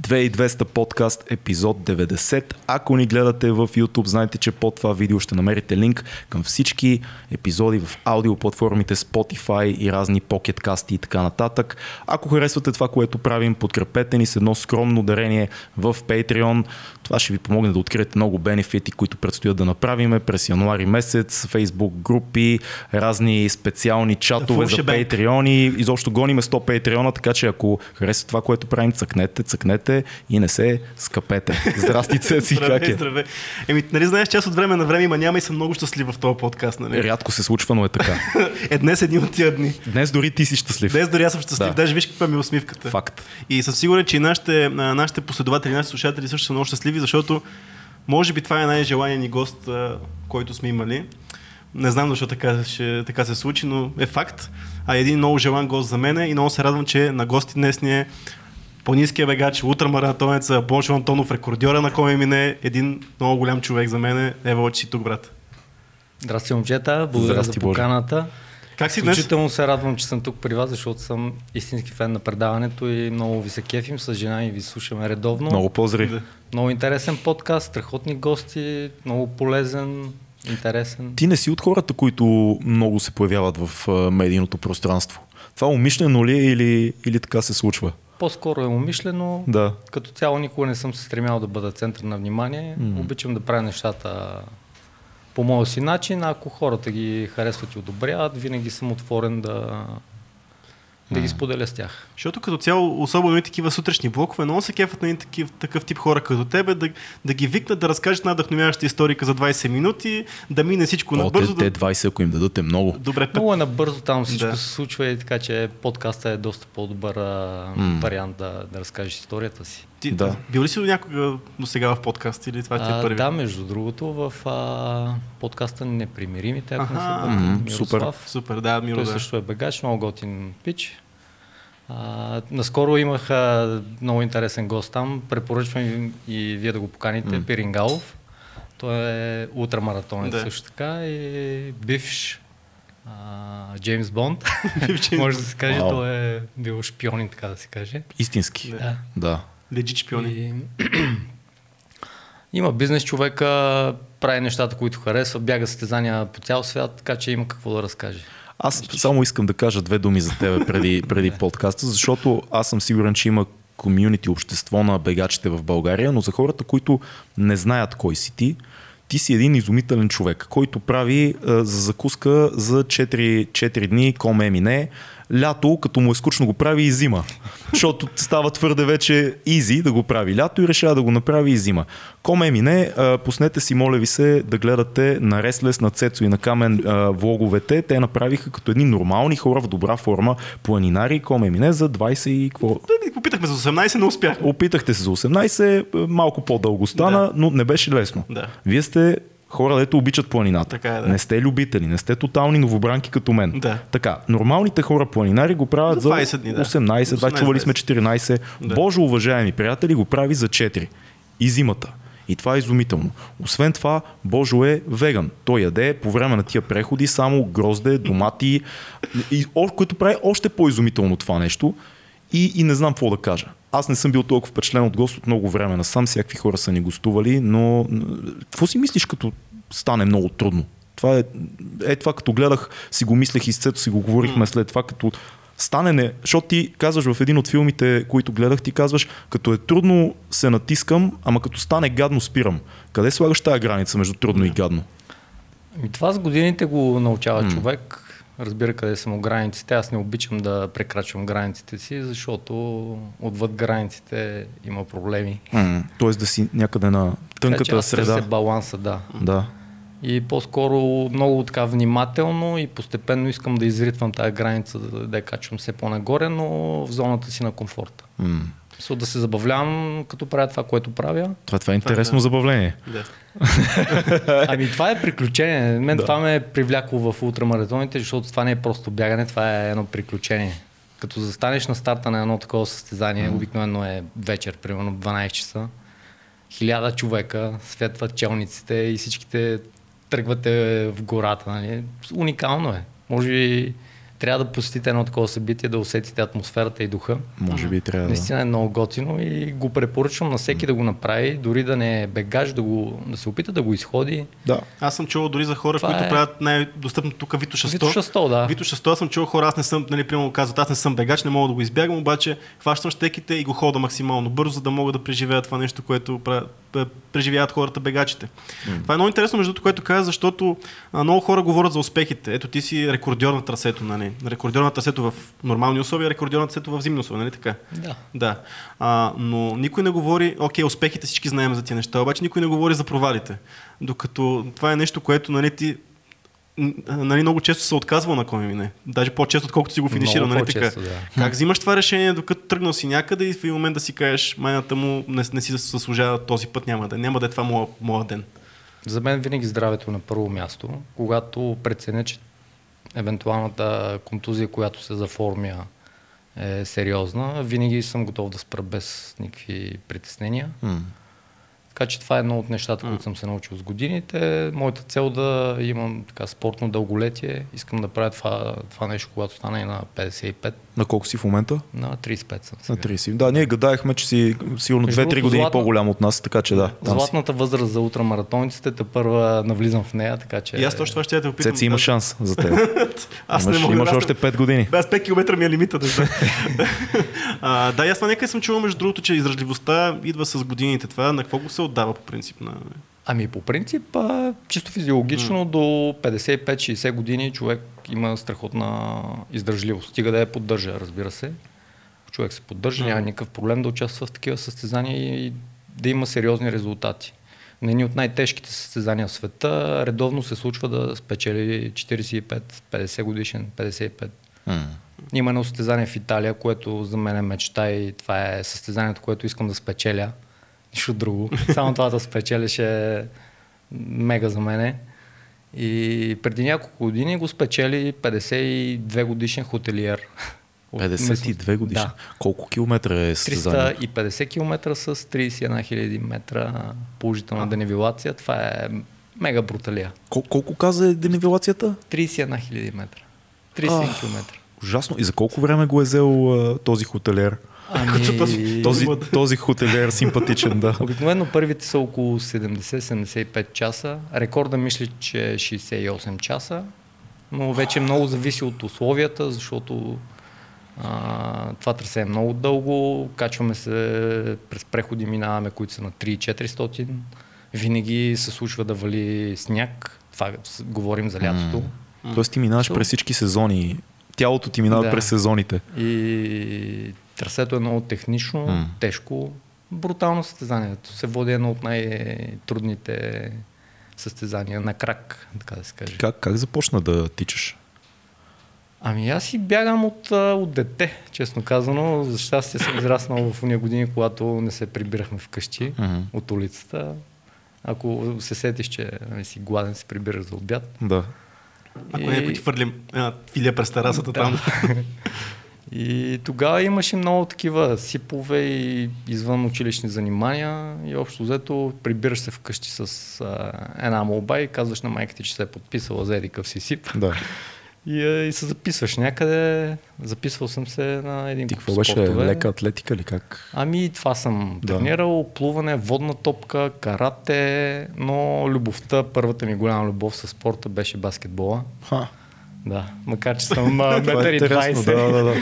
2200 подкаст, епизод 90. Ако ни гледате в YouTube, знайте, че под това видео ще намерите линк към всички епизоди в аудиоплатформите Spotify и разни покеткасти и така нататък. Ако харесвате това, което правим, подкрепете ни с едно скромно дарение в Patreon. Това ще ви помогне да откриете много бенефити, които предстоят да направиме през януари месец, Facebook групи, разни специални чатове за Patreon изобщо гониме 100 Patreon, така че ако харесвате това, което правим, цъкнете, цъкнете и не се скъпете. Здрасти, Цеци, как е? Здравей. Еми, нали знаеш, част от време на време има няма и съм много щастлив в този подкаст. Нали? Рядко се случва, но е така. е, днес е един от тия дни. Днес дори ти си щастлив. Днес дори аз съм щастлив. Да. Даже виж каква ми е усмивката. Факт. И съм сигурен, че и нашите, нашите последователи, нашите слушатели също са много щастливи, защото може би това е най-желания ни гост, който сме имали. Не знам защо така, ще, така се случи, но е факт. А един много желан гост за мен и много се радвам, че на гости днес ни е по-низкия бегач, ултрамаратонеца, Бошо Антонов, рекордьора на Коме Мине, един много голям човек за мен. Ева, че си тук, брат. Здрасти, момчета. Благодаря за поканата. Боже. Как си днес? Изключително се радвам, че съм тук при вас, защото съм истински фен на предаването и много ви се кефим с жена и ви слушаме редовно. Много поздрави. Много интересен подкаст, страхотни гости, много полезен, интересен. Ти не си от хората, които много се появяват в медийното пространство. Това умишлено ли е или, или така се случва? По-скоро е умишлено. Да. Като цяло никога не съм се стремял да бъда център на внимание. Mm. Обичам да правя нещата по моя си начин. Ако хората ги харесват и одобряват, винаги съм отворен да, да ги споделя с тях. Защото като цяло, особено и такива сутрешни блокове, много се кефат на такив, такъв тип хора като тебе, да, да ги викнат да разкажат една вдъхновяваща историка за 20 минути, да мине всичко О, набързо. Те, те 20, ако им дадат е много. Добре. Много е набързо, там всичко да. се случва и така, че подкаста е доста по-добър mm. вариант да, да разкажеш историята си. Ти, да. Бил ли си до някога до сега в подкаст или това ти е първи? Да, между другото, в а, подкаста Непримиримите, ако не се Супер. Супер, да, Миро, Той да. също е бегач, много готин пич. А, наскоро имах а, много интересен гост там. Препоръчвам и, вие да го поканите. Mm. Пирингалов. Той е ултрамаратонец да. също така и бивш а, Джеймс Бонд. Може да се каже, wow. той е бил шпионин, така да се каже. Истински. Да. да. Легит шпиони. И... има бизнес човека, прави нещата, които харесва, бяга състезания по цял свят, така че има какво да разкаже. Аз само искам да кажа две думи за тебе преди, преди подкаста, защото аз съм сигурен, че има комюнити, общество на бегачите в България, но за хората, които не знаят кой си ти, ти си един изумителен човек, който прави за закуска за 4, 4 дни коме мине, лято, като му е скучно го прави и зима. Защото става твърде вече изи да го прави лято и решава да го направи и зима. Коме мине, пуснете си, моля ви се, да гледате на Реслес, на Цецо и на Камен влоговете. Те направиха като едни нормални хора в добра форма, планинари, коме мине за 20 и какво? Опитахме за 18, но успях. Опитахте се за 18, малко по-дълго стана, да. но не беше лесно. Да. Вие сте хора, дето обичат планината. Така е, да. Не сте любители, не сте тотални новобранки като мен. Да. Така, нормалните хора планинари го правят за, 20 дни, да. 18, 18 да, чували сме 14. Да. Боже, уважаеми приятели, го прави за 4. И зимата. И това е изумително. Освен това, Божо е веган. Той яде по време на тия преходи само грозде, домати, и, което прави още по-изумително това нещо. И, и не знам какво да кажа. Аз не съм бил толкова впечатлен от гост от много време насам, всякакви хора са ни гостували, но какво си мислиш като стане много трудно? Това е, е това като гледах, си го мислех и си го говорихме след това, като стане не, защото ти казваш в един от филмите, които гледах, ти казваш, като е трудно се натискам, ама като стане гадно спирам. Къде слагаш тази граница между трудно и гадно? И това с годините го научава mm. човек разбира къде са му границите. Аз не обичам да прекрачвам границите си, защото отвъд границите има проблеми. Mm, тоест да си някъде на тънката така, среда. Се баланса, да. Да. И по-скоро много така внимателно и постепенно искам да изритвам тази граница, да, да я качвам все по-нагоре, но в зоната си на комфорта. Mm. So, да се забавлявам, като правя това, което правя. Това, това е интересно това, да. забавление. Да. ами това е приключение. Мен да. това ме е привлякло в ултрамаратоните, защото това не е просто бягане, това е едно приключение. Като застанеш на старта на едно такова състезание, mm. обикновено е вечер, примерно 12 часа, хиляда човека светват челниците и всичките тръгвате в гората. Нали? Уникално е. Може би трябва да посетите едно такова събитие, да усетите атмосферата и духа. Може би трябва. Наистина е много готино и го препоръчвам на всеки да го направи, дори да не е бегаш, да, го, да се опита да го изходи. Да. Аз съм чувал дори за хора, Това които е... правят най-достъпно тук Вито 600. Вито 600, да. Вито 600 съм чувал хора, аз не съм, нали, примерно казват, аз не съм бегач, не мога да го избягам, обаче хващам щеките и го хода максимално бързо, за да мога да преживея това нещо, което преживяват хората бегачите. Mm. Това е много интересно, между другото, което каза, защото много хора говорят за успехите. Ето ти си рекордьор на трасето, нали? Рекордьор на трасето в нормални условия, рекордьор на трасето в зимни условия, нали така? Да. да. А, но никой не говори, окей, успехите всички знаем за тези неща, обаче никой не говори за провалите. Докато това е нещо, което нали, ти нали, много често се отказвал на коми мине. Даже по-често, отколкото си го финиширал. Нали, така. Да. Как взимаш това решение, докато тръгнал си някъде и в един момент да си кажеш, майната му не, не си заслужава този път, няма да, няма да е това моя, моя ден. За мен винаги здравето на първо място, когато преценя, че евентуалната контузия, която се заформя е сериозна, винаги съм готов да спра без никакви притеснения. Mm. Така че това е едно от нещата, които съм се научил с годините. Моята цел да имам така спортно дълголетие. Искам да правя това, това нещо, когато стане и на 55. На колко си в момента? На 35 съм. Сега. На 30. Да, ние гадаехме, че си сигурно 2-3 години златна... по-голям от нас, така че да. Златната си. възраст за утрамаратониците, те първа навлизам в нея, така че... И аз точно това ще те опитам. Цеци има шанс за теб. аз имаш, не мога. Имаш да още 5 години. Аз 5 км ми е лимита. Да, а, да, аз това нека съм чувал между другото, че издръжливостта идва с годините. Това на какво го се отдава по принцип на... Ами по принцип, а, чисто физиологично mm. до 55-60 години човек има страхотна издържливост. Стига да я поддържа, разбира се. Човек се поддържа, mm. няма никакъв проблем да участва в такива състезания и да има сериозни резултати. На едни от най-тежките състезания в света редовно се случва да спечели 45-50 годишен, 55. Mm. Има едно състезание в Италия, което за мен е мечта и това е състезанието, което искам да спечеля нищо друго. Само това да спечелише мега за мене. И преди няколко години го спечели 52 годишен хотелиер. 52 годишен? Да. Колко километра е състезание? 350 километра с 31 хиляди метра положителна денивилация. Това е мега бруталия. Кол- колко каза е денивилацията? 31 хиляди метра. 30 км. Ужасно. И за колко време го е взел а, този хотелиер? Ами... този, този, този хотелиер симпатичен, да. Обикновено първите са около 70-75 часа. Рекорда мисля, че е 68 часа, но вече много зависи от условията, защото а, това трасе е много дълго. Качваме се през преходи, минаваме, които са на 3-400. Винаги се случва да вали сняг. Това говорим за лятото. Mm. Тоест ти минаваш so... през всички сезони. Тялото ти минава да. през сезоните. И Трасето е много технично, mm. тежко, брутално състезанието. Се води едно от най-трудните състезания на крак, така да се каже. Как, как започна да тичаш? Ами аз си бягам от, от дете, честно казано. За щастие съм израснал в уния години, когато не се прибирахме вкъщи mm-hmm. от улицата. Ако се сетиш, че нали, си гладен, се прибираш за обяд. Да. Ако и... не ти фърлим филия през терасата да. там. И тогава имаше много такива сипове и извън училищни занимания и общо взето прибираш се вкъщи с а, една молба и казваш на майката, че се е подписала за едикъв си сип. Да. И, и се записваш някъде. Записвал съм се на един Ти какво беше? Лека атлетика ли как? Ами това съм да. тренирал. Плуване, водна топка, карате, но любовта, първата ми голяма любов със спорта беше баскетбола. Ха. Да, макар че съм е метър и 20. Да, да, да.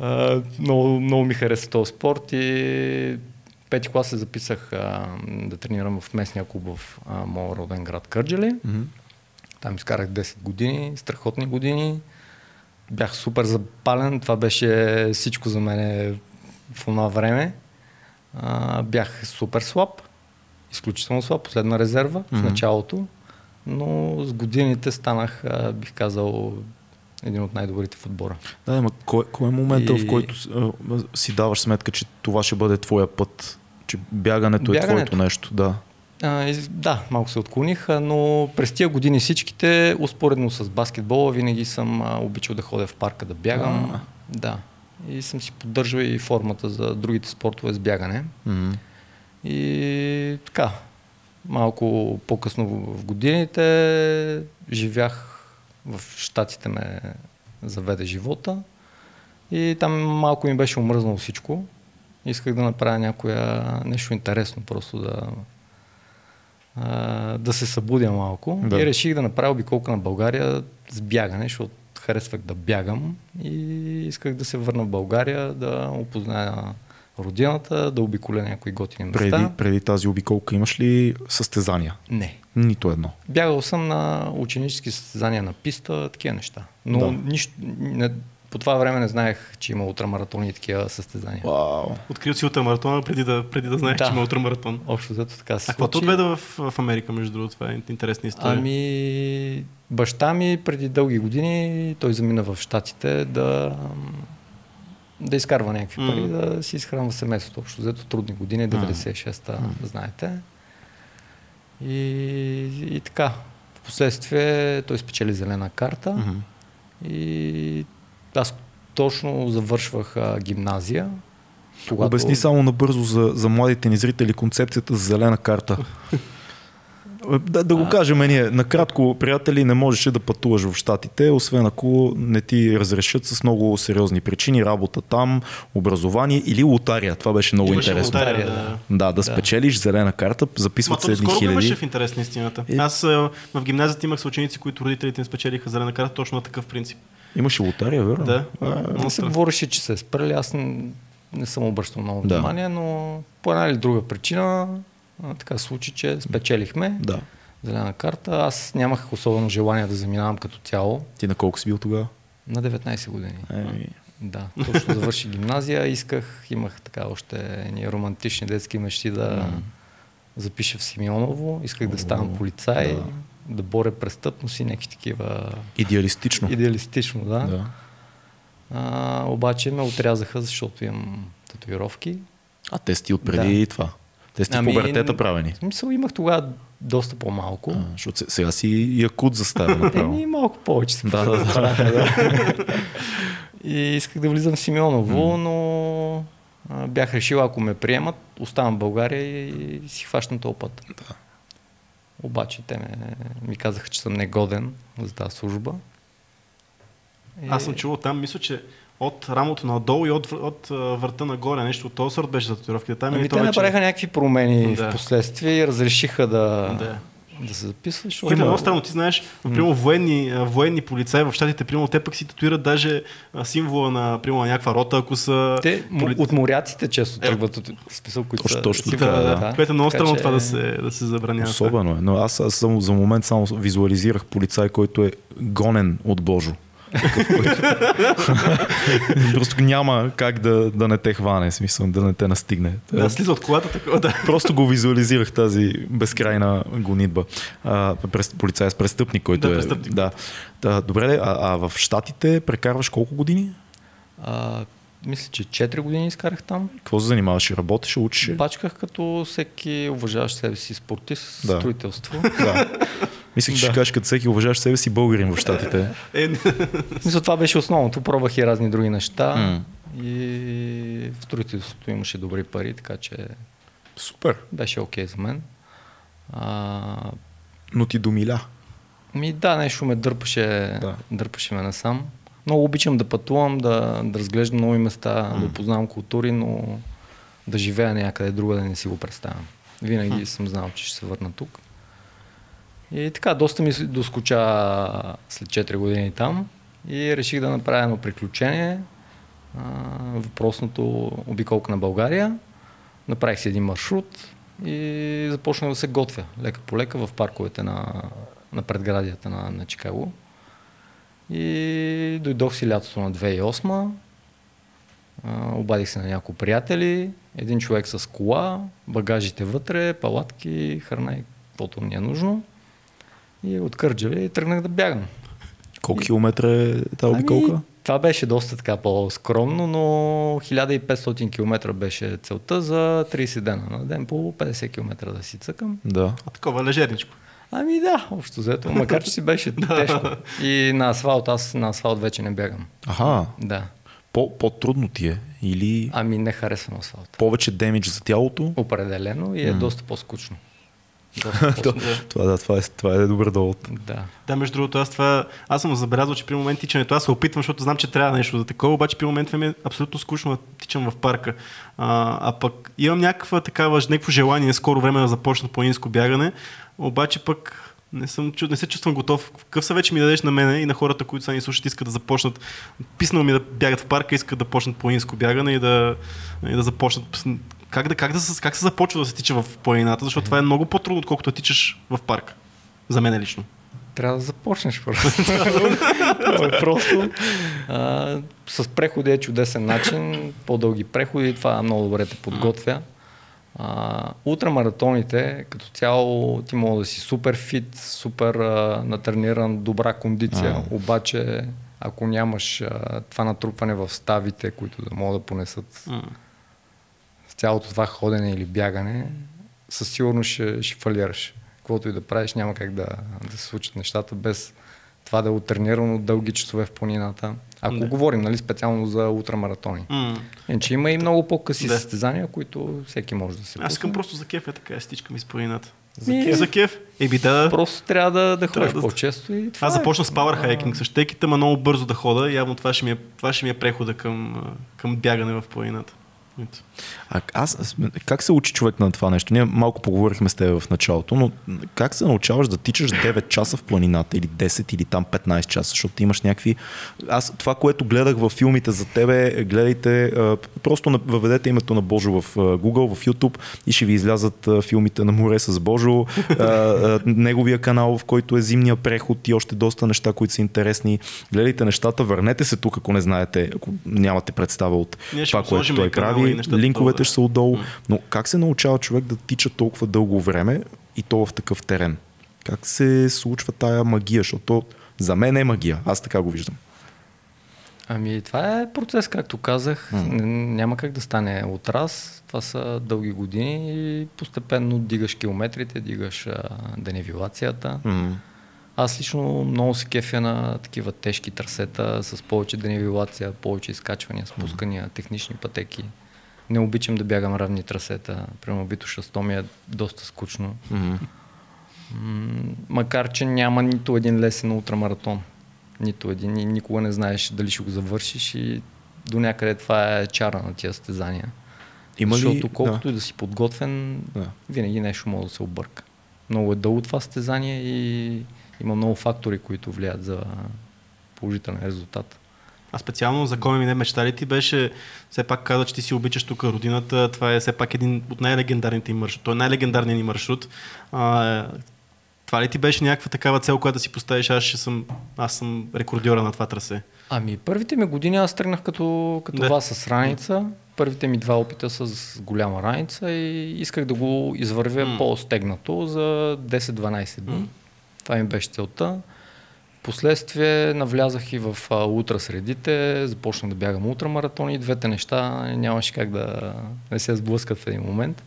А, много, много ми хареса този спорт и пети клас се записах а, да тренирам в местния клуб в а, моя роден град Кърджали. Mm-hmm. Там изкарах 10 години, страхотни години. Бях супер запален, това беше всичко за мен в това време. А, бях супер слаб, изключително слаб, последна резерва mm-hmm. в началото но с годините станах, бих казал, един от най-добрите в отбора. Да, но кой, кой е момента, и... в който а, си даваш сметка, че това ще бъде твоя път? Че бягането, бягането. е твоето нещо, да. А, из, да, малко се отклоних, но през тия години всичките, успоредно с баскетбола, винаги съм а, обичал да ходя в парка да бягам. А. Да. И съм си поддържал и формата за другите спортове с бягане. Mm-hmm. И така, Малко по-късно в годините живях в Штатите ме заведе живота. И там малко ми беше омръзнало всичко. Исках да направя някоя нещо интересно, просто да, а, да се събудя малко. Да. И реших да направя обиколка на България с бягане, защото харесвах да бягам и исках да се върна в България, да опозная родината, да обиколя някои готини места. Преди, преди тази обиколка имаш ли състезания? Не. Нито едно. Бягал съм на ученически състезания на писта, такива неща. Но да. нищо, не, по това време не знаех, че има ултрамаратони и такива състезания. Вау. Открил си ултрамаратона преди да, преди да знаеш, да. че има ултрамаратон. Общо взето така се А какво отведе в, в Америка, между другото? Това е интересна история. Ами, баща ми преди дълги години, той замина в Штатите да, да изкарва някакви пари, mm. да си изхранва семейството. Общо взето трудни години, 96-та, mm. знаете. И, и така. Впоследствие той спечели зелена карта. Mm-hmm. И аз точно завършвах а, гимназия. Когато... Обясни само набързо за, за младите ни зрители концепцията за зелена карта. Да, да го кажем ние. Накратко, приятели, не можеше да пътуваш в Штатите, освен ако не ти разрешат с много сериозни причини, работа там, образование или лотария. Това беше много Имаше интересно. Лотария, да. да, да спечелиш зелена карта, записват се едни хиляди. беше в интерес на истината. И... Аз в гимназията имах съученици, които родителите им спечелиха зелена карта точно на такъв принцип. Имаше лотария, верно? Да. не се говореше, че се е спрели. Аз не, не съм обръщал много да. внимание, но по една или друга причина а, така случи, че спечелихме. Да. Зелена карта. Аз нямах особено желание да заминавам като цяло. Ти на колко си бил тогава? На 19 години. Еми. Да, точно завърши гимназия. Исках, имах така още ни романтични детски мечти да mm. запиша в Симеоново. Исках да стана полицай. Да да боря престъпност и някакви такива... Идеалистично. Идеалистично, да. да. А, обаче ме отрязаха, защото имам татуировки. А те сте отпреди да. това? Те сте ами, пубертета правени? Мисъл, имах тогава доста по-малко. А, защото сега си якут за стара направо. Еми, малко повече се да, да, да. И исках да влизам в Симеоново, mm. но а, бях решил, ако ме приемат, оставам в България и, и си хващам този път. Да. Обаче те ме, ми казаха, че съм негоден за тази служба. И... Аз съм чувал там, мисля, че от рамото надолу и от, от, от върта нагоре, нещо от този сорт беше за татуировките. Там ами те вече... направиха някакви промени да. в последствие и разрешиха да, да да се записваш. Е много странно. Ти знаеш, например, военни, военни полицаи в щатите, примерно, те пък си татуират даже символа на, примерно, на някаква рота, ако са... Те поли... от моряците често е. тръгват от смисъл, които точно, са... Точно така, да. да. Което е много странно че... това да се, да се забранява. Особено е. Но аз, аз само, за момент само визуализирах полицай, който е гонен от Божо. Просто няма как да, да не те хване, смисъл, да не те настигне. Да, слиза от колата такова, да. Просто го визуализирах тази безкрайна гонитба. А, през, полицай с престъпник, който да, е... Престъпник. Да, да. Добре, а, а в Штатите прекарваш колко години? А, мисля, че 4 години изкарах там. Какво се занимаваш? Работеше, учиш? Бачках като всеки уважаващ себе си спортист, да. строителство. Да. Мислих, че да. ще кажеш като всеки уважаваш себе си българин в Штатите. Е, Мисля, това беше основното. Пробвах и разни други неща. Mm. И в строителството имаше добри пари, така че Супер. Беше окей okay за мен. А... Но ти домиля. Ми да, нещо ме дърпаше, да. дърпаше ме насам. Много обичам да пътувам, да, да разглеждам нови места, mm. да опознавам култури, но да живея някъде друга да не си го представям. Винаги mm. съм знал, че ще се върна тук. И така, доста ми доскоча след 4 години там и реших да направя едно приключение. въпросното обиколка на България. Направих си един маршрут и започнах да се готвя лека по лека в парковете на, на предградията на, на Чикаго. И дойдох си лятото на 2008 обадих се на няколко приятели, един човек с кола, багажите вътре, палатки, храна и каквото ми е нужно. И от Кърджали тръгнах да бягам. Колко и... километра е тази обиколка? Ами, това беше доста така по-скромно, но 1500 км беше целта за 30 дена на ден по 50 км да си цъкам. Да. А такова лежерничко. Ами да, общо взето, макар че си беше тежко. И на асфалт, аз на асфалт вече не бягам. Аха. Да. По, по-трудно ти е? Или... Ами не харесвам асфалт. Повече демидж за тялото? Определено и е mm. доста по-скучно. това, да, това, е, това е добър довод. Да. да, между другото, аз, това, аз съм забелязал, че при момент тичането, аз се опитвам, защото знам, че трябва нещо за такова, обаче при момент ми е абсолютно скучно да тичам в парка. А, а пък имам някаква такава, някакво желание скоро време да започна планинско бягане, обаче пък не, съм, не се чувствам готов. Какъв съвет ще ми дадеш на мене и на хората, които са ни слушат, искат да започнат, писнал ми да бягат в парка, искат да почнат планинско бягане и да, и да започнат как, да, как, да, как се започва да се тича в планината, защото това е много по-трудно, отколкото да тичаш в парк. За мен лично. Трябва да започнеш просто. просто. А, с преходи е чудесен начин, по-дълги преходи, това много добре те подготвя. А, ултрамаратоните, като цяло, ти мога да си супер фит, супер а, натрениран, добра кондиция, а. обаче ако нямаш а, това натрупване в ставите, които да могат да понесат а цялото това ходене или бягане, със сигурност ще, ще фалираш. Каквото и да правиш, няма как да, да се случат нещата без това да е утренирано дълги часове в планината. Ако да. говорим нали, специално за ултрамаратони. Mm. Има и много по-къси да. състезания, които всеки може да се Аз искам просто за кеф е така, стичкам из планината. За кеф? За кеф? Еби да. Просто трябва да, да ходиш да... по-често. И това Аз започна е. с power hiking, с теките, ма много бързо да хода. Явно това ще ми е, това ще ми е прехода към, към бягане в планината. А аз, как се учи човек на това нещо? Ние малко поговорихме с теб в началото, но как се научаваш да тичаш 9 часа в планината или 10 или там 15 часа, защото имаш някакви... Аз това, което гледах във филмите за тебе, гледайте, просто въведете името на Божо в Google, в YouTube и ще ви излязат филмите на море с Божо, неговия канал, в който е зимния преход и още доста неща, които са интересни. Гледайте нещата, върнете се тук, ако не знаете, ако нямате представа от това, което той прави линковете ще са отдолу. Но как се научава човек да тича толкова дълго време и то в такъв терен? Как се случва тая магия? Защото за мен е магия. Аз така го виждам. Ами, това е процес, както казах. Mm. Няма как да стане от раз. Това са дълги години и постепенно дигаш километрите, дигаш а, денивилацията. Mm. Аз лично много се кефя на такива тежки трасета с повече денивилация, повече изкачвания, спускания, технични пътеки не обичам да бягам равни трасета. Примерно шесто ми е доста скучно. Mm-hmm. макар, че няма нито един лесен ултрамаратон. Нито един. И никога не знаеш дали ще го завършиш и до някъде това е чара на тия стезания. Има Защото ли... колкото да. и да си подготвен, да. винаги нещо може да се обърка. Много е дълго това стезание и има много фактори, които влияят за положителен резултат. А специално за Коми не мечтали ти беше, все пак каза, че ти си обичаш тук родината. Това е все пак един от най-легендарните им маршрут. Той е най-легендарният ни маршрут. А, това ли ти беше някаква такава цел, която да си поставиш, аз, ще съм, аз съм рекордьора на това трасе? Ами, първите ми години аз тръгнах като, като да. вас с раница. Първите ми два опита с голяма раница и исках да го извървя mm. по-стегнато за 10-12 дни. Mm. Това ми беше целта. Последствие навлязах и в ултрасредите, започнах да бягам ултрамаратони. Двете неща нямаше как да не се сблъскат в един момент.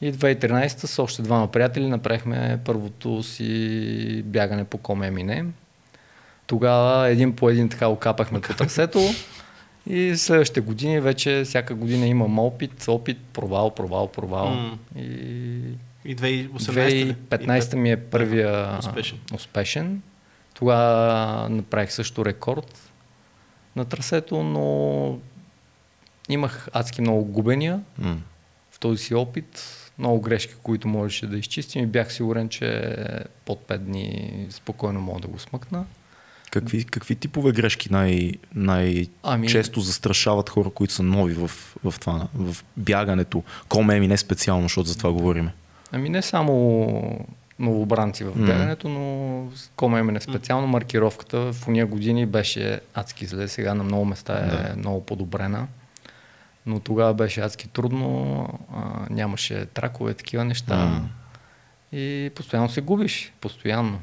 И 2013 с още двама приятели направихме първото си бягане по Коме Мине. Тогава един по един така окапахме по трасето. И следващите години вече всяка година имам опит, опит, провал, провал, провал. Mm. И, и 2018 2015 ми е първия успешен. успешен. Тогава направих също рекорд на трасето, но имах адски много губения mm. в този си опит, много грешки, които можеше да изчистим и бях сигурен, че под 5 дни спокойно мога да го смъкна. Какви, какви типове грешки най- най-често ами... застрашават хора, които са нови в, в това, в бягането? Комеми не специално, защото за това говориме. Ами не само новобранци в бягането, но Кома специално маркировката в уния години беше адски зле, сега на много места е да. много подобрена. Но тогава беше адски трудно, а, нямаше тракове, такива неща. Mm. И постоянно се губиш, постоянно.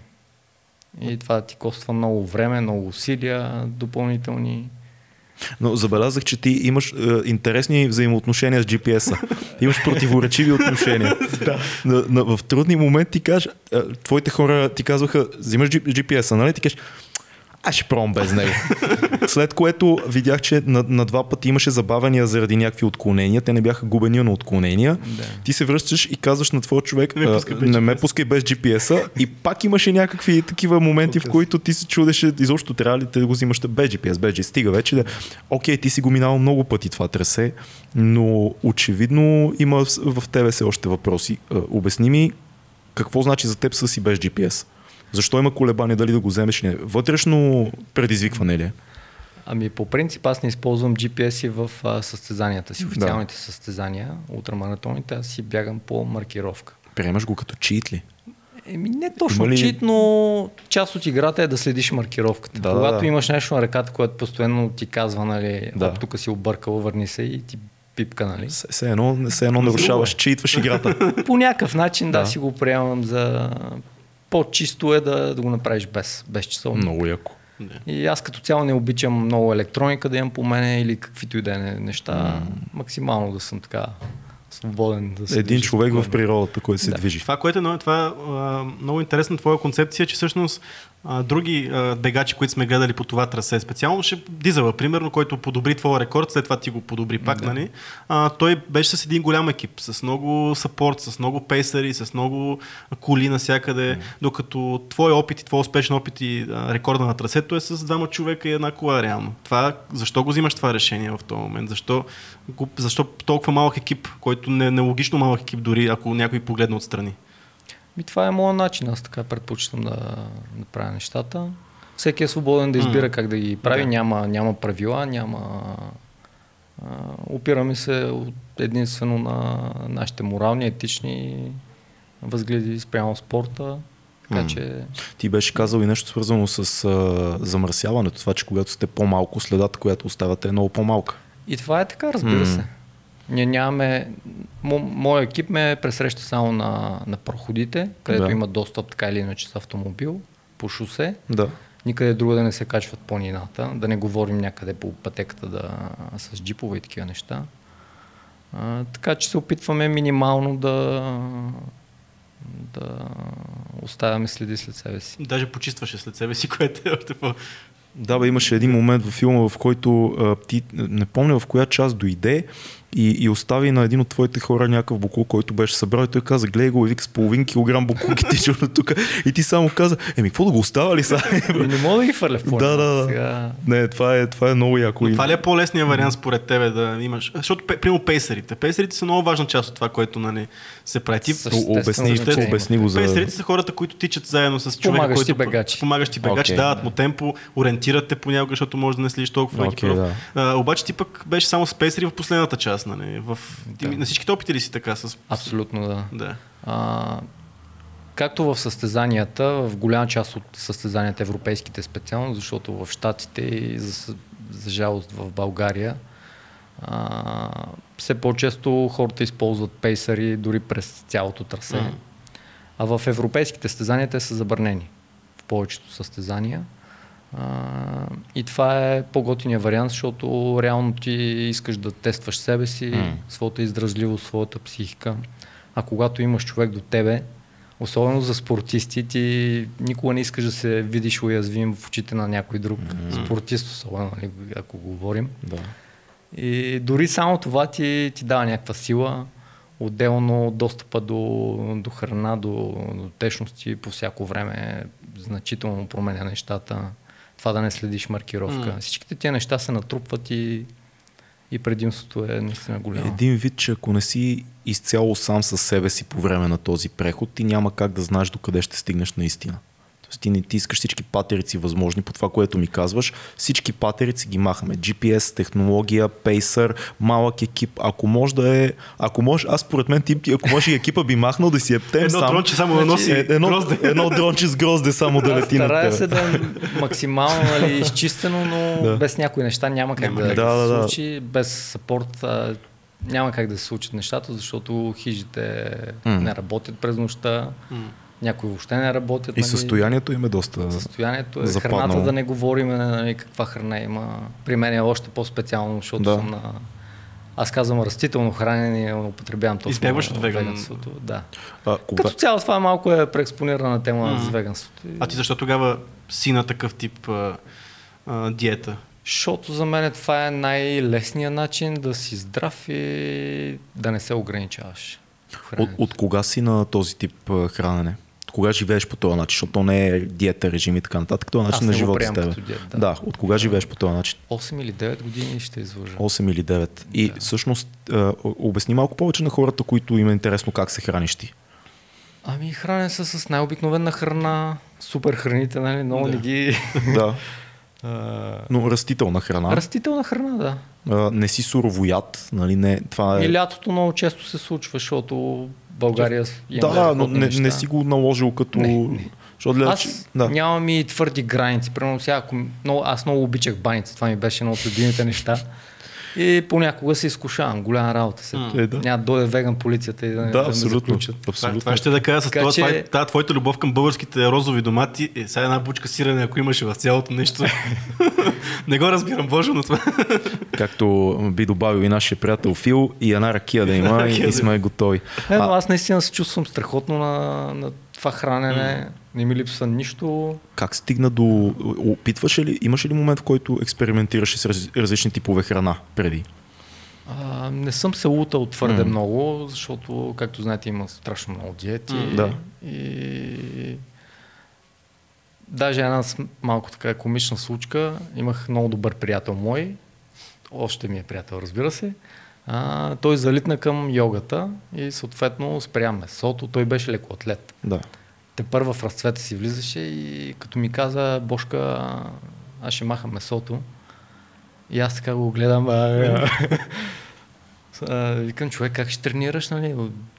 И това ти коства много време, много усилия допълнителни. Но забелязах, че ти имаш е, интересни взаимоотношения с GPS-а. Имаш противоречиви отношения. да. на, на, в трудни моменти кажеш, е, твоите хора ти казваха, взимаш GPS-а, нали? Ти кажеш, аз ще пробвам без него. След което видях, че на, на два пъти имаше забавения заради някакви отклонения. Те не бяха губени на отклонения. Да. Ти се връщаш и казваш на твоя човек, не, пускай не ме пускай без GPS-а. и пак имаше някакви такива моменти, в които ти се чудеше, изобщо трябва ли да го взимаш без GPS, без GPS. Стига вече да. Окей, ти си го минал много пъти това трасе, но очевидно има в тебе все още въпроси. Обясни ми какво значи за теб с и без GPS? Защо има колебание дали да го вземеш не? Вътрешно предизвикване ли е? Ами по принцип аз не използвам GPS и в а, състезанията си, официалните да. състезания, ултрамаратоните, аз си бягам по маркировка. Приемаш го като чит ли? Еми не точно ли... чит, но част от играта е да следиш маркировката. Да, Когато да, имаш нещо на ръката, което постоянно ти казва, нали, да. тук си объркал, върни се и ти пипка, нали? Все едно, все едно нарушаваш, читваш играта. По някакъв начин, да, да си го приемам за по-чисто е да, да го направиш без, без часовник. Много яко. И аз като цяло не обичам много електроника да имам по мене или каквито и да е неща. Mm. Максимално да съм така свободен да се Един човек спокойно. в природата, който се да. движи. Това, което е, това е много интересна твоя концепция, че всъщност а, други а, бегачи, които сме гледали по това трасе, специално ще Дизела, примерно, който подобри твоя рекорд, след това ти го подобри пак, да. нали? А, той беше с един голям екип, с много сапорт, с много пейсъри, с много коли навсякъде, mm. докато твой опит и твой успешен опит и а, рекорда на трасето е с двама човека и една кола реално. Това, защо го взимаш това решение в този момент? Защо, защо толкова малък екип, който не, нелогично малък екип дори, ако някой погледне отстрани? Ми, това е моят начин, аз така предпочитам да, да правя нещата. Всеки е свободен да избира mm. как да ги прави, да. няма, няма правила, няма... А, опираме се единствено на нашите морални, етични възгледи спрямо спорта. Така mm. че... Ти беше казал и нещо свързано с а, замърсяването, това, че когато сте по-малко, следата, която оставате е много по-малка. И това е така, разбира mm. се. Ние нямаме... Мо, моя екип ме пресреща само на, на проходите, където да. има достъп така или иначе с автомобил, по шосе. Да. Никъде друго да не се качват по нината, да не говорим някъде по пътеката да, с джипове и такива неща. А, така че се опитваме минимално да, да оставяме следи след себе си. Даже почистваше след себе си, което е още по... Да, бе, имаше един момент във филма, в който а, ти, не помня в коя част дойде и, и остави на един от твоите хора някакъв буклук, който беше събрал и той каза, гледай го и вика с половин килограм буклук и тича тук. И ти само каза, еми, какво да го остава ли сега? не мога да ги фърля в Да, да, да. Сега... Не, това е, това е много яко. Но това ли е по-лесният вариант според тебе да имаш? Защото, примерно, пейсерите. Пейсерите са много важна част от това, което нали, се прави. Ти обясни, обясни го за... Пейсерите са хората, които тичат заедно с човека, помагащи който... Бегачи. Помагащи бегачи. Okay, дават му темпо, ориентират те понякога, защото може да не следиш толкова okay, да. а, обаче ти пък беше само с пейсери в последната част. Нали? В, да. На всичките опити ли си така? С... Абсолютно да. да. А, както в състезанията, в голяма част от състезанията европейските специално, защото в Штатите и за, за жалост в България а, все по-често хората използват пейсари дори през цялото трасе. Mm. А в европейските състезания те са забранени. В повечето състезания. А, и това е по-готиния вариант, защото реално ти искаш да тестваш себе си, mm. своята издръжливост, своята психика. А когато имаш човек до тебе, особено за спортисти, ти никога не искаш да се видиш уязвим в очите на някой друг mm. спортист, особено нали, ако говорим. Да. И дори само това ти, ти дава някаква сила, отделно достъпа до, до храна, до, до течности по всяко време значително променя нещата това да не следиш маркировка. Mm. Всичките тия неща се натрупват и, и предимството е наистина голямо. Един вид, че ако не си изцяло сам със себе си по време на този преход, ти няма как да знаеш докъде ще стигнеш наистина ти, не, ти искаш всички патерици възможни по това, което ми казваш. Всички патерици ги махаме. GPS, технология, Pacer, малък екип. Ако може да е, ако може, аз според мен ти, ако може и екипа би махнал да си ептем едно сам. дронче само да носи е, едно, грозде. едно дронче с грозде само да лети на тебе. се да е максимално нали, изчистено, но да. без някои неща няма как няма да, да, да, да, случи. Без сапорт няма как да се случат нещата, защото хижите mm. не работят през нощта. Mm някои въобще не работят. И нали? състоянието им е доста. Състоянието е западнало. храната, да не говорим нали, каква храна има. При мен е още по-специално, защото да. съм на. Аз казвам растително хранене, употребявам точно. Избягваш от веганството. Да. А, кога... Като цяло това малко е преекспонирана тема mm. с веганството. А ти защо тогава си на такъв тип а, а, диета? Защото за мен това е най-лесният начин да си здрав и да не се ограничаваш. От, от кога си на този тип хранене? Кога живееш по този начин, защото то не е диета, режим и така нататък, това начин на живота с. Диет, да. да, от кога живееш по този начин? 8 или 9 години ще излъжа. 8 или 9. И да. всъщност, обясни малко повече на хората, които им е интересно как се храниш ти. Ами храня се с най-обикновена храна, супер храните, нали, много да. не ги... Да. Но растителна храна. Растителна храна, да. А, не си суровоят, нали? Не, това е... И лятото много често се случва, защото България има Да, но не, не си го наложил като... Не, не. Защото аз да. нямам и твърди граници. Примерно сега, ако, много, аз много обичах баници, това ми беше едно от любимите неща. И понякога се изкушавам. Голяма работа се. Е, да. Няма да дойде веган полицията и да, да, абсолютно, абсолютно. Това, ще да кажа с това, че... това, е, това, твоята любов към българските розови домати. Е, сега една бучка сирене, ако имаше в цялото нещо. не го разбирам, Боже, но това. Както би добавил и нашия приятел Фил, и една ракия да има и, и сме готови. Е, но аз наистина се чувствам страхотно на, на това хранене. Mm не ми липсва нищо. Как стигна до... Опитваш ли, имаш ли момент, в който експериментираш с раз, различни типове храна преди? А, не съм се лутал твърде mm. много, защото, както знаете, има страшно много диети. Mm, да. И... Даже една малко така комична случка. Имах много добър приятел мой. Още ми е приятел, разбира се. А, той залитна към йогата и съответно спря месото. Той беше лекоатлет. Да те първа в разцвета си влизаше и като ми каза, Бошка, аз ще махам месото. И аз така го гледам. А, а, викам, човек, как ще тренираш, нали?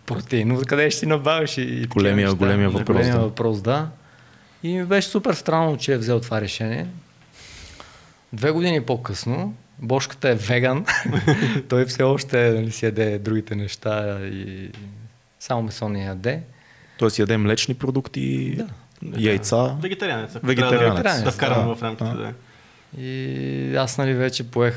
Протеиново, къде ще си набавиш? И големия, неща, големия въпрос. Големия да. въпрос, да. И беше супер странно, че е взел това решение. Две години по-късно, Бошката е веган. Той все още нали, си яде другите неща и само месо не яде. Тоест яде млечни продукти, да. яйца. Вегетарианец. Вегетарианец. Да, да вкараме да. в рамките. Да. И аз нали вече поех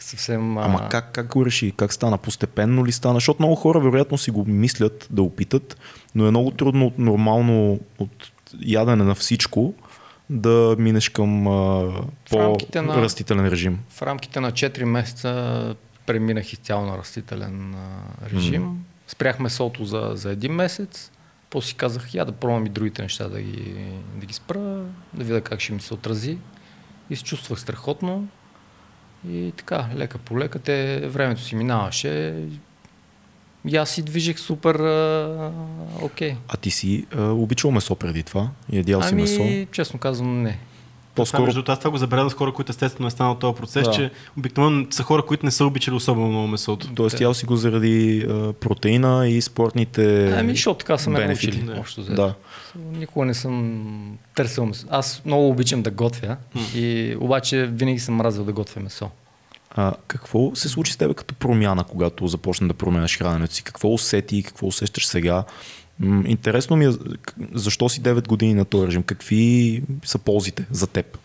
съвсем... Ама как, как го реши? Как стана? Постепенно ли стана? Защото много хора вероятно си го мислят да опитат, но е много трудно от нормално от ядене на всичко да минеш към по-растителен режим. В рамките на 4 месеца преминах изцяло на растителен режим. Mm. Спрях месото за, за един месец после си казах, я да пробвам и другите неща да ги, да ги спра, да видя как ще ми се отрази. И се чувствах страхотно. И така, лека по лека, те времето си минаваше. И аз си движих супер окей. Okay. А ти си а, обичал месо преди това? Ядял ами, си месо? честно казвам, не. По-скоро... Между това, това го забравя с хора, които естествено е станал този процес, да. че обикновено са хора, които не са обичали особено много месото. Тоест, ял си го заради а, протеина и спортните Ами, защото така са ме научили. Да. да. Никога не съм търсил месо. Аз много обичам да готвя, и обаче винаги съм мразил да готвя месо. А, какво се случи с теб като промяна, когато започна да променяш храненето си? Какво усети и какво усещаш сега? Интересно ми е защо си 9 години на този режим? Какви са ползите за теб?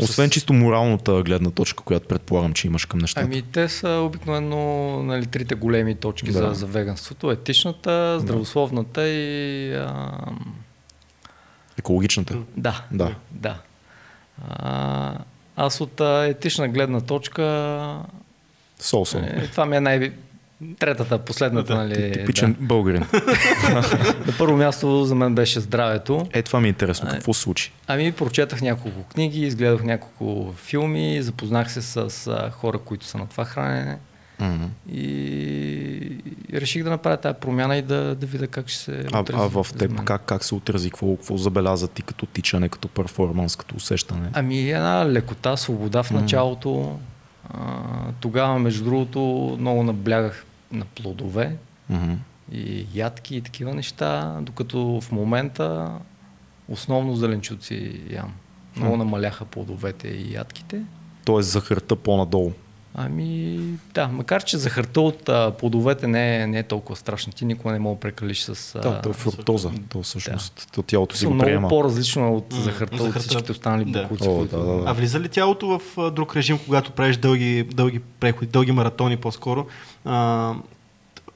Освен чисто моралната гледна точка, която предполагам, че имаш към нещата. Ами те са обикновено нали, трите големи точки да. за, за веганството. Етичната, здравословната и... А... Екологичната. Да. Да. да. А, аз от етична гледна точка... Соусъл. Е, това ми е най- Третата, последната, нали? Типичен да. българин. На първо място за мен беше здравето. Е, това ми е интересно. Какво се случи? Ами, прочетах няколко книги, изгледах няколко филми, запознах се с, с хора, които са на това хранене. Mm-hmm. И реших да направя тази промяна и да, да видя как ще се а, отрази. А в теб как, как се отрази? Какво, какво забеляза ти като тичане, като перформанс, като усещане? Ами една лекота, свобода в началото. Mm-hmm. А, тогава, между другото, много наблягах на плодове mm-hmm. и ядки и такива неща, докато в момента основно зеленчуци ям. Много mm-hmm. намаляха плодовете и ядките. Тоест захарта по-надолу. Ами да, макар че захарта от а, плодовете не е, не е толкова страшна. Ти никога не мога да прекалиш с... А, да, то е фруктоза. То всъщност да. то тялото си го много приема. по-различно от захарта, mm, от всичките останали да. бакуци. О, да, да, да. А влиза ли тялото в друг режим, когато правиш дълги, дълги преходи, дълги маратони по-скоро? А,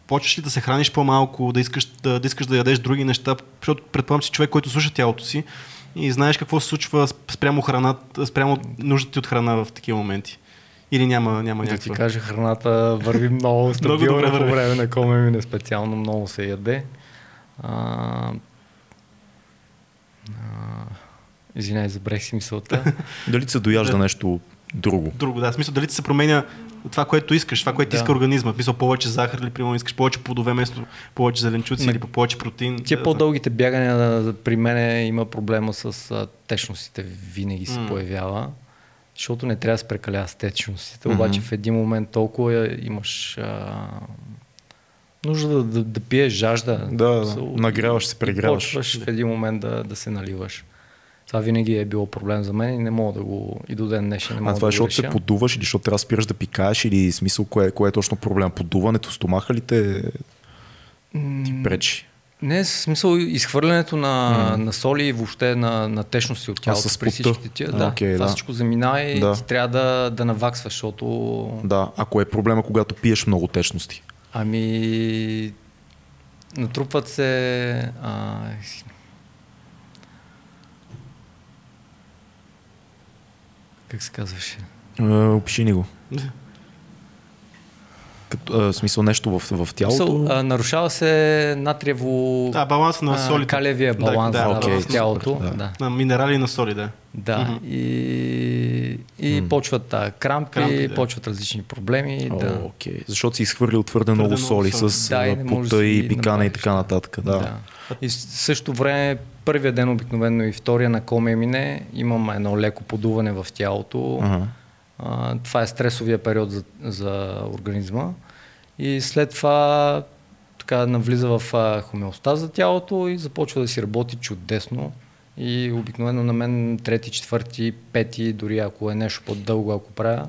почваш ли да се храниш по-малко, да искаш да, да искаш да ядеш други неща, защото предполагам, че човек, който слуша тялото си, и знаеш какво се случва спрямо, храна, спрямо нуждите от храна в такива моменти. Или няма, няма да някаква? ти кажа, храната върви много стабилно много по време на комемине, специално много се яде. А, а, извинявай, забрех си мисълта. Дали се дояжда нещо друго? Друго, да. В смисъл, дали се променя това, което искаш, това, което да. иска организма. Мисъл, повече захар или примерно искаш повече плодове вместо повече зеленчуци или повече протеин. Тия по-дългите бягания при мен има проблема с течностите. Винаги се mm. появява. Защото не трябва да се прекалява с течностите. Mm-hmm. Обаче в един момент толкова имаш а, нужда да, да, да пиеш жажда. Да, да. нагряваш се, прегряваш. Почваш в един момент да, да се наливаш. Това винаги е било проблем за мен и не мога да го и до ден днешен не мога а това да защото се подуваш или защото трябва да спираш да пикаеш или смисъл кое, кое е точно проблем? Подуването, стомаха ли те ти пречи? Не, в смисъл изхвърлянето на, mm. на соли и въобще на, на течности от тялото при всичките тия. Да, okay, това да. всичко заминава и да. ти трябва да, да наваксваш, защото... Да, ако е проблема, когато пиеш много течности? Ами, натрупват се... А, Как се казваше? опиши ни го. Като, а, смисъл нещо в, в тялото? Смисъл, а, нарушава се натриево... Да, баланс на солите. Калевия баланс да, да, да, okay, в тялото. Да. Да. На минерали на соли, да. Да, mm-hmm. и, и почват а, крампи, крампи да. почват различни проблеми. О, да. okay. Защото си изхвърлил твърде, твърде много соли соли. с да, пута и пикана и така нататък. Да. да. И в същото време първия ден обикновено и втория на коме мине, имам едно леко подуване в тялото. Uh-huh. А, това е стресовия период за, за организма. И след това така навлиза в хомеостаз за тялото и започва да си работи чудесно. И обикновено на мен трети, четвърти, пети, дори ако е нещо по-дълго, ако правя,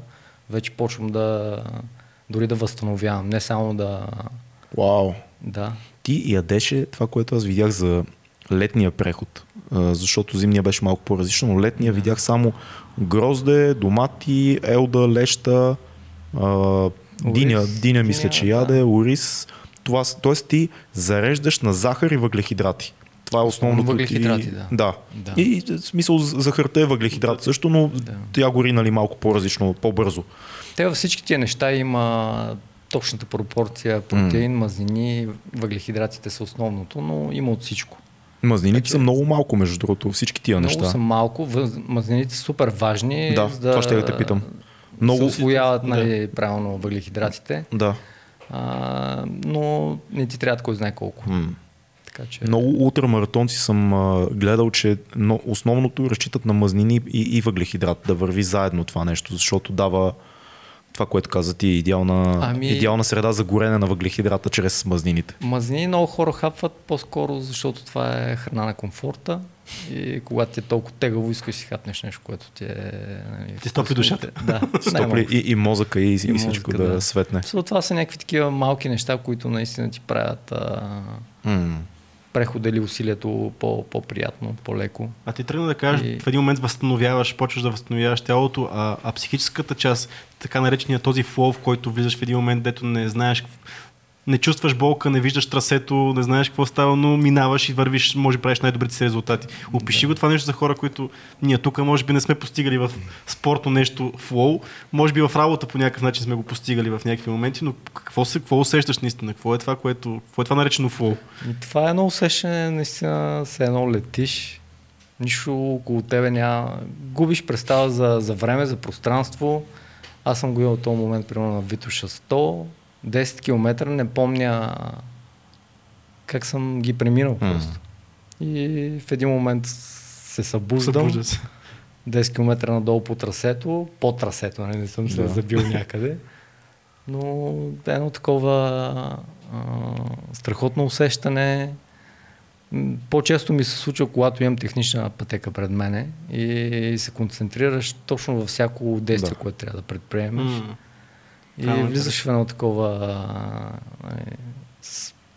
вече почвам да дори да възстановявам, не само да... Вау! Да. Ти ядеше това, което аз видях за летния преход, защото зимния беше малко по-различно, но летния да. видях само грозде, домати, елда, леща, а, диня, диня мисля, че яде, ориз. Това, т.е. ти зареждаш на захар и въглехидрати. Това е основното. Въглехидрати, ти... да. да. да. И в смисъл захарта е въглехидрат също, но да. тя гори нали, малко по-различно, по-бързо. Те във всички тия неща има точната пропорция протеин, mm. мазнини, въглехидратите са основното, но има от всичко. Мазнините така, са много малко, между другото, всички тия много неща. Много са малко, мазнините са супер важни. Да, за да, това ще да те питам. Много... Се освояват нали, да. правилно въглехидратите. Да. А, но не ти трябва кой знае колко. М. Така, че... Много ултрамаратонци съм а, гледал, че но основното разчитат на мазнини и, и въглехидрат, да върви заедно това нещо, защото дава това, което каза ти, е идеална, ами... идеална среда за горене на въглехидрата чрез мазнините. Мазнини много хора хапват по-скоро, защото това е храна на комфорта. И когато ти е толкова тегаво, искаш си хапнеш нещо, което ти е... Нали, ти стопли душата. Да. стопли и, и мозъка и, и, и всичко да, да светне. So, това са някакви такива малки неща, които наистина ти правят а... mm прехода или усилието по, по-приятно, по-леко. А ти тръгна да кажеш, и... в един момент възстановяваш, почваш да възстановяваш тялото, а, а психическата част, така наречения този флоу, в който влизаш в един момент, дето не знаеш не чувстваш болка, не виждаш трасето, не знаеш какво става, но минаваш и вървиш, може да правиш най-добрите си резултати. Опиши да. го това нещо за хора, които ние тук може би не сме постигали в спорто нещо флоу, може би в работа по някакъв начин сме го постигали в някакви моменти, но какво, се, какво усещаш наистина? Какво е това, което, какво е това наречено флоу? Това е едно усещане, наистина, се едно летиш, нищо около тебе няма. Губиш представа за, за време, за пространство. Аз съм го имал този момент, примерно на Витуша 100, 10 км, не помня как съм ги преминал mm. просто. И в един момент се събуждам. 10 км надолу по трасето, по трасето, нали, не съм се да. забил някъде. Но едно такова а, страхотно усещане. По-често ми се случва, когато имам технична пътека пред мене и се концентрираш точно във всяко действие, да. което трябва да предприемеш. Mm. И Там, влизаш в едно такова нали,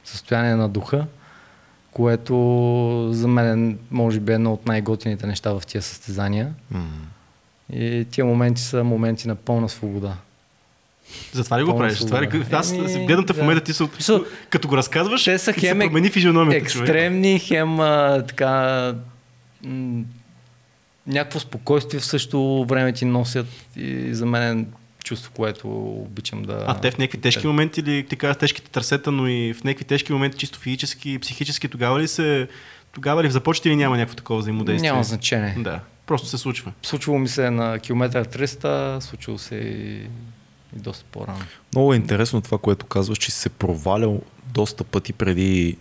състояние на духа, което за мен може би е едно от най-готините неща в тия състезания. Mm. И тия моменти са моменти на пълна свобода. Затова ли го правиш? Това ли, аз Еми, гледам те в момента ти са, so, като го разказваш, те са хем се промени физиономията. Екстремни, човек. хем а, така м- някакво спокойствие в същото време ти носят и за мен е чувство, което обичам да... А те в някакви тежки моменти или ти кажа тежките търсета, но и в някакви тежки моменти, чисто физически и психически, тогава ли се тогава ли започва или няма някакво такова взаимодействие? Няма значение. Да, просто се случва. Случвало ми се на километър 300, случвало се и, и доста по-рано. Много е интересно това, което казваш, че си се провалял доста пъти преди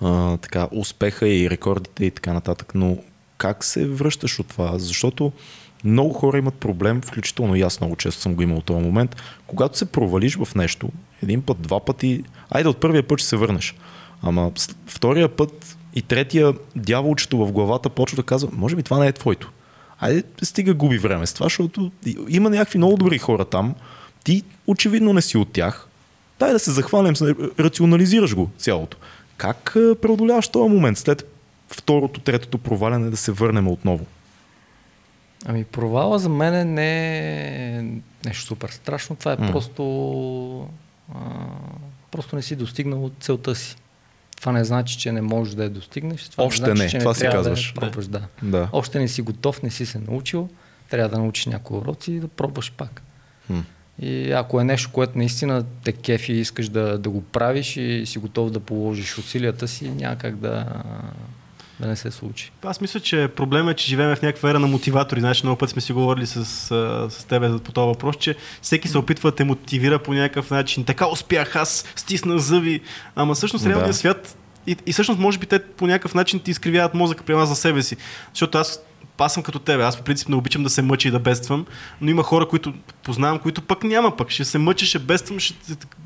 а, така, успеха и рекордите и така нататък, но как се връщаш от това? Защото много хора имат проблем, включително и аз много често съм го имал този момент. Когато се провалиш в нещо, един път, два пъти, айде от първия път ще се върнеш. Ама втория път и третия дяволчето в главата почва да казва, може би това не е твоето. Айде, стига губи време с това, защото има някакви много добри хора там. Ти очевидно не си от тях. Дай да се захванем, рационализираш го цялото. Как преодоляваш този момент след второто, третото проваляне да се върнем отново? Ами провала за мен не е нещо супер страшно. Това е mm. просто... А, просто не си достигнал целта си. Това не значи, че не можеш да я достигнеш. Това Още не, значи, не. че това не си казваш. Да, пробваш, да. да. Още не си готов, не си се научил. Трябва да научиш някои уроци и да пробваш пак. Хм. И ако е нещо, което наистина те кефи и искаш да, да го правиш и си готов да положиш усилията си, няма как да, да не се случи. Аз мисля, че проблемът е, че живеем в някаква ера на мотиватори. Значи много път сме си говорили с, с тебе по този въпрос, че всеки се опитва да те мотивира по някакъв начин. Така успях, аз стисна зъби. Ама всъщност да. реалният свят и, и всъщност може би те по някакъв начин ти изкривяват мозъка при нас за себе си. Защото аз аз съм като тебе. Аз по принцип не обичам да се мъча и да бедствам, но има хора, които познавам, които пък няма пък. Ще се мъча, ще бедствам, ще,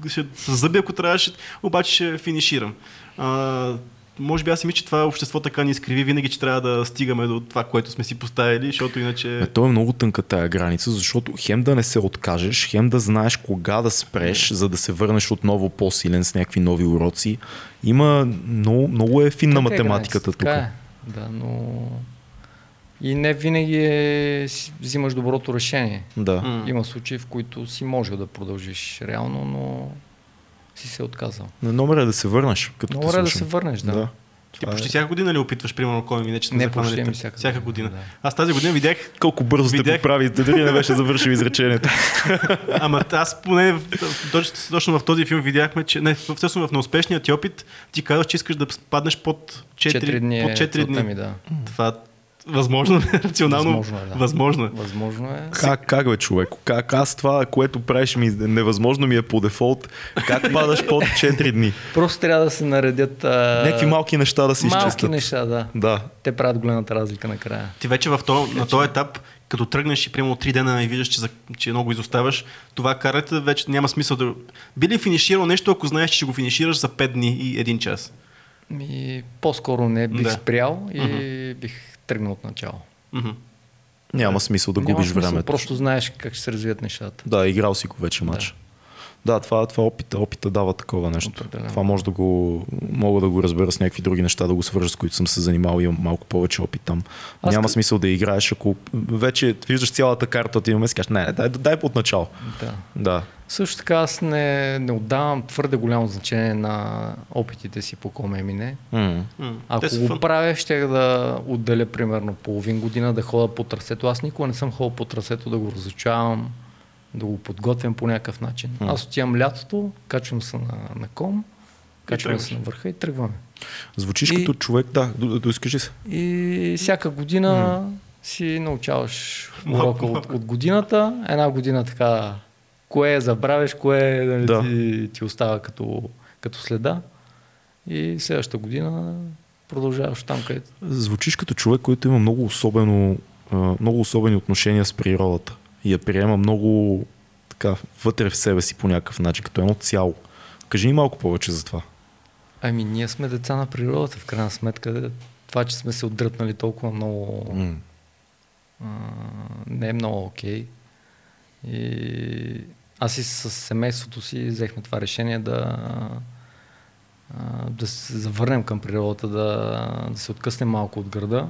ще, ще зъби, ако трябваше, обаче ще финиширам. А, може би аз си мисля, че това общество така ни изкриви винаги, че трябва да стигаме до това, което сме си поставили, защото иначе... Е, то е много тънка тая граница, защото хем да не се откажеш, хем да знаеш кога да спреш, за да се върнеш отново по-силен с някакви нови уроци. Има много, много е финна така е математиката е тук. Е. Да, но и не винаги е, взимаш доброто решение. Да. Има случаи, в които си можел да продължиш реално, но си се отказал. На номер е да се върнеш. Като номер е да се върнеш, да. да. Ти почти е... всяка година ли опитваш, примерно, кой ми не, че не почти ми всяка, всяка година. Да. Аз тази година видях... Колко бързо видях... сте поправите, дори не беше завършил изречението. Ама аз поне точно, в този филм видяхме, че не, всъщност в неуспешният ти опит ти казваш, че искаш да паднеш под 4, 4 дни. Под 4 дни. Ми, да. Това Възможно е, рационално. Възможно е, да. Възможно е. Възможно е. Как, как бе, човек? Как аз това, което правиш ми, невъзможно ми е по дефолт. Как падаш под 4 дни? Просто трябва да се наредят... А... Някакви малки неща да се малки изчистят. Малки неща, да. да. Те правят голямата разлика накрая. Ти вече в то, на този етап, като тръгнеш и примерно 3 дена и виждаш, че, че много изоставаш, това карате вече няма смисъл да... Би ли финиширал нещо, ако знаеш, че ще го финишираш за 5 дни и 1 час? Ми, по-скоро не бих да. спрял и uh-huh. бих тръгнал от начало. Mm-hmm. Няма смисъл да Няма губиш смисъл, времето. Просто знаеш как ще се развият нещата. Да, играл си го вече матч. Да. Да, това, това опита, опита дава такова нещо. Определено. Това може да го, мога да го разбера с някакви други неща, да го свържа, с които съм се занимавал и имам малко повече опит там. Аз Няма къ... смисъл да играеш, ако вече виждаш цялата карта, ти имаме си кажеш, не, не, дай, дай от начало. Да. да. Също така аз не, не отдавам твърде голямо значение на опитите си по коме мине. Mm. Ако го фън. правя, ще да отделя примерно половин година да хода по трасето. Аз никога не съм ходил по трасето да го разучавам да го подготвям по някакъв начин. Mm. Аз отивам лятото, качвам се на, на ком, качвам се на върха и тръгваме. Звучиш и, като човек, да, доискажи се. И всяка година mm. си научаваш урока от, от годината. Една година така, кое забравяш, кое нали, да. ти, ти остава като, като следа. И следващата година продължаваш там, където. Звучиш като човек, който има много особено, много особени отношения с природата и я приема много така вътре в себе си по някакъв начин, като едно цяло. Кажи ни малко повече за това. Ами ние сме деца на природата, в крайна сметка. Това, че сме се отдръпнали толкова много mm. а, не е много окей. Okay. И аз и с семейството си взехме това решение да, да се завърнем към природата, да, да се откъснем малко от града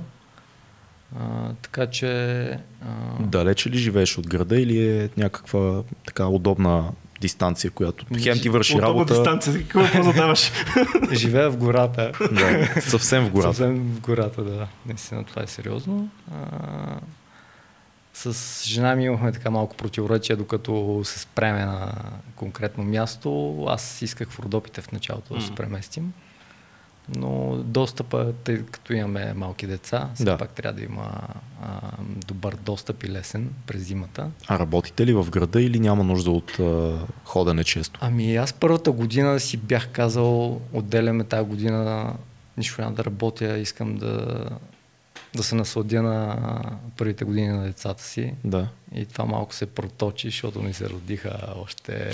а, така че... А... Далече ли живееш от града или е някаква така удобна дистанция, която хем ти върши От работа. дистанция, какво задаваш? Живея в гората. Да, съвсем в гората. Съвсем в гората, да. Наистина това е сериозно. А, с жена ми имахме така малко противоречие, докато се спреме на конкретно място. Аз исках в Родопите в началото да се преместим. Но достъпа, тъй като имаме малки деца, все да. пак трябва да има а, добър достъп и лесен през зимата. А работите ли в града или няма нужда от а, ходене често? Ами аз първата година си бях казал, отделяме тази година, нищо няма да работя, искам да да се насладя на първите години на децата си. Да. И това малко се проточи, защото ми се родиха още...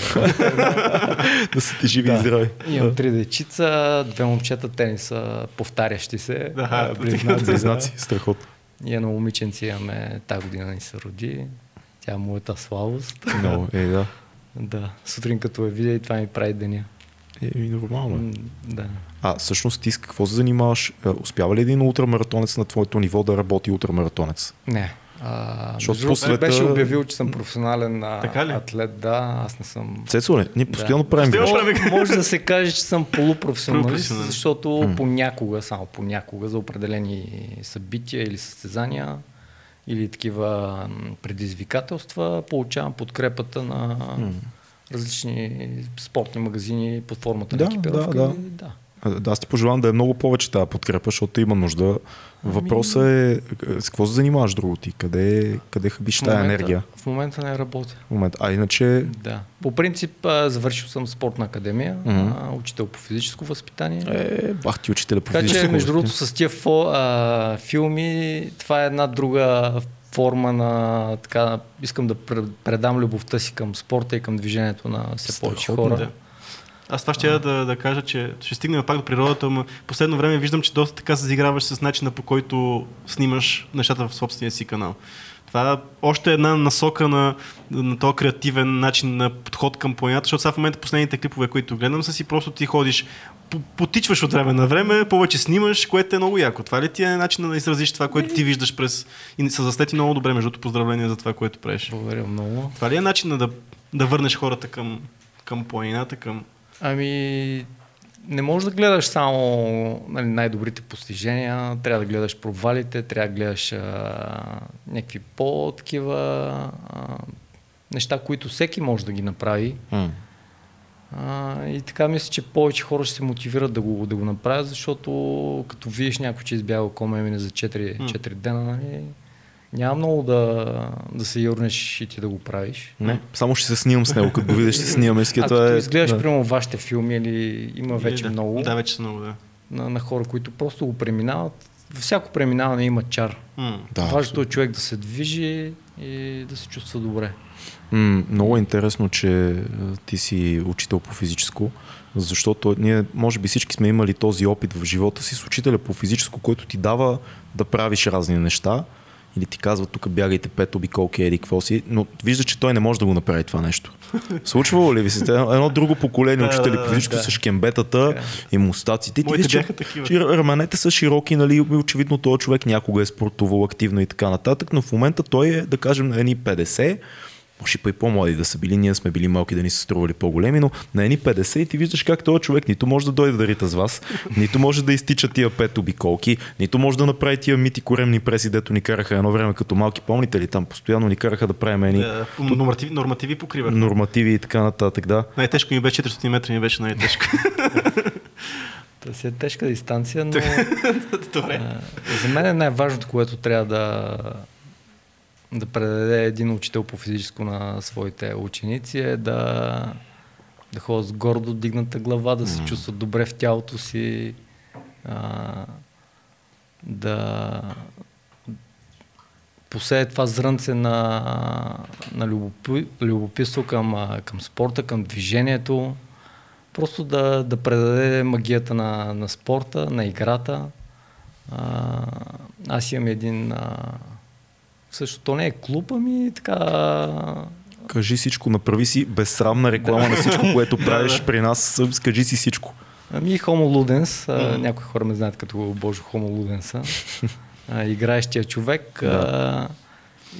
да са ти живи да. и здрави. Имам три дечица, две момчета, те не са повтарящи се. Да, близнаци. близнаци, страхотно. И едно момиченце имаме тази година ни се роди. Тя е моята слабост. Много, е, да. Да, сутрин като я видя и това ми прави деня. Е, нормално. Да. А всъщност ти с какво се занимаваш? Е, успява ли един ултрамаратонец на твоето ниво да работи ултрамаратонец? Не. А, Защото по света... беше обявил, че съм професионален така ли? атлет, да, аз не съм... Цецо ли? Ние постоянно да. правим Може, може да се каже, че съм полупрофесионалист, защото mm. понякога, само понякога, за определени събития или състезания или такива предизвикателства, получавам подкрепата на mm. различни спортни магазини под формата да, на екипировка. Да, да. да. Да, аз ти пожелавам да е много повече тази подкрепа, защото има нужда. Въпросът е с какво се занимаваш друго ти? Къде, къде хабиш тази енергия? В момента не работя. В момента. А иначе... Да. По принцип завършил съм спортна академия, mm-hmm. учител по физическо възпитание. Е, бах ти учителя по така, физическо че, между другото, с тия фо, а, филми, това е една друга форма на така, искам да предам любовта си към спорта и към движението на все повече хора. Да. Аз това ще да, да кажа, че ще стигнем пак до природата, но последно време виждам, че доста така се заиграваш с начина по който снимаш нещата в собствения си канал. Това е още една насока на, на този креативен начин на подход към планината, защото сега в момента последните клипове, които гледам, са си просто ти ходиш, потичваш от време на време, повече снимаш, което е много яко. Това ли ти е начин да изразиш това, което ти виждаш през... И са застети много добре, между поздравления за това, което правиш. Благодаря много. Това ли е начин да, да върнеш хората към, към планината, към Ами, не можеш да гледаш само нали, най-добрите постижения, трябва да гледаш провалите, трябва да гледаш а, някакви по-такива неща, които всеки може да ги направи. Mm. А, и така мисля, че повече хора ще се мотивират да го, да го направят, защото като видиш някой, че избяга кома за 4, mm. 4 дена, нали, няма много да, да се юрнеш и ти да го правиш. Не, само ще се снимам с него, като го видиш, ще снимаме с Ако е... изгледаш, да. примерно, вашите филми или има вече да, много. Да, вече са много, да. На, на хора, които просто го преминават. Всяко преминаване има чар. Mm. Да, Важното е човек да се движи и да се чувства добре. М, много е интересно, че ти си учител по физическо, защото ние, може би всички сме имали този опит в живота си с учителя по физическо, който ти дава да правиш разни неща или ти казва тук бягайте пет обиколки, еди какво си, но вижда, че той не може да го направи това нещо. Случвало ли ви се? Едно друго поколение учители по всичко да. с кембетата и мустаците. Ти вижда, че раменете са широки, нали, очевидно този човек някога е спортувал активно и така нататък, но в момента той е, да кажем, на едни 50, може и по-млади да са били, ние сме били малки да ни са стрували по-големи, но на едни 50 и ти виждаш как този човек нито може да дойде да рита с вас, нито може да изтича тия пет обиколки, нито може да направи тия мити коремни преси, дето ни караха едно време като малки, помните ли, там постоянно ни караха да правим едни... Е, нормативи, нормативи покриват. Нормативи и така нататък, да. Най-тежко ми беше 400 метра, ми беше най-тежко. Това си е тежка дистанция, но Добре. за мен е най-важното, което трябва да да предаде един учител по физическо на своите ученици е да, да ходят с гордо дигната глава, да се чувстват добре в тялото си, а, да посее това зрънце на, на любопи, любопитство към, към спорта, към движението. Просто да, да предаде магията на, на спорта, на играта. А, аз имам един а, също то не е клуб, ами така... Кажи всичко, направи си безсрамна реклама на всичко, което правиш при нас. Скажи си всичко. Ами Homo Ludens, mm-hmm. някои хора ме знаят като Божо Homo Ludens, играещия човек. Да. А,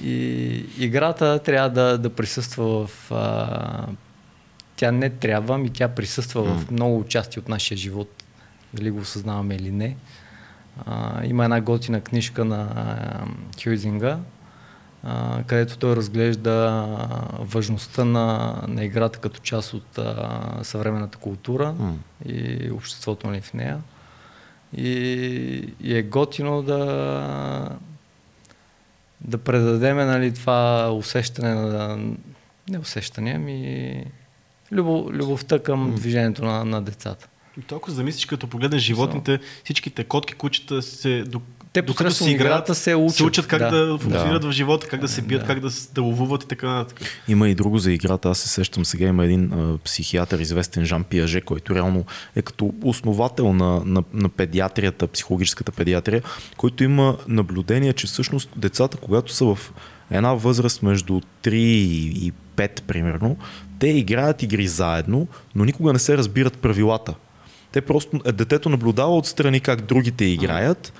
и играта трябва да, да присъства в а, тя не трябва, ми тя присъства mm. в много части от нашия живот, дали го осъзнаваме или не. А, има една готина книжка на а, Хюйзинга, а, където той разглежда важността на, на играта като част от а, съвременната култура mm. и обществото ни в нея. И, и е готино да, да предадеме нали, това усещане на... Не усещане, ами любов, любовта към движението на, на децата. И толкова замислиш, като погледнеш животните, всичките котки, кучета се те посредством си играта се учат, се учат как да, да функционират да. в живота, как да се бият, да. как да, да ловуват и така нататък. Има и друго за играта. Аз се сещам сега. Има един а, психиатър, известен Жан Пиаже, който реално е като основател на, на, на педиатрията, психологическата педиатрия, който има наблюдение, че всъщност децата, когато са в една възраст между 3 и 5, примерно, те играят игри заедно, но никога не се разбират правилата. Те просто, детето наблюдава отстрани как другите играят,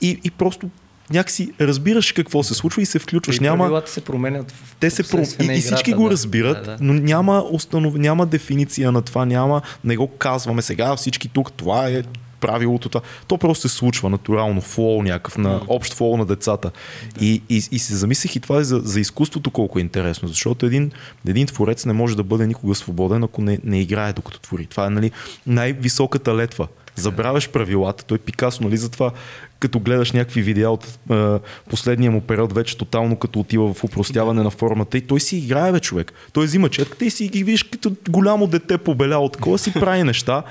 и, и просто някакси разбираш какво се случва и се включваш. И няма... се променят в Те се про... и, и всички да, го разбират, да, да. но няма, установ... няма дефиниция на това, няма, не го казваме сега всички тук, това е правилото. Това. То просто се случва натурално, флоу някакъв, на общ флоу на децата. Да. И, и, и се замислих и това е за, за изкуството колко е интересно, защото един, един творец не може да бъде никога свободен, ако не, не играе докато твори. Това е нали, най-високата летва забравяш правилата. Той Пикасо, нали, затова като гледаш някакви видеа от е, последния му период, вече тотално като отива в упростяване на формата и той си играе, бе, човек. Той взима четката и си ги видиш като голямо дете побеляло, такова си прави неща.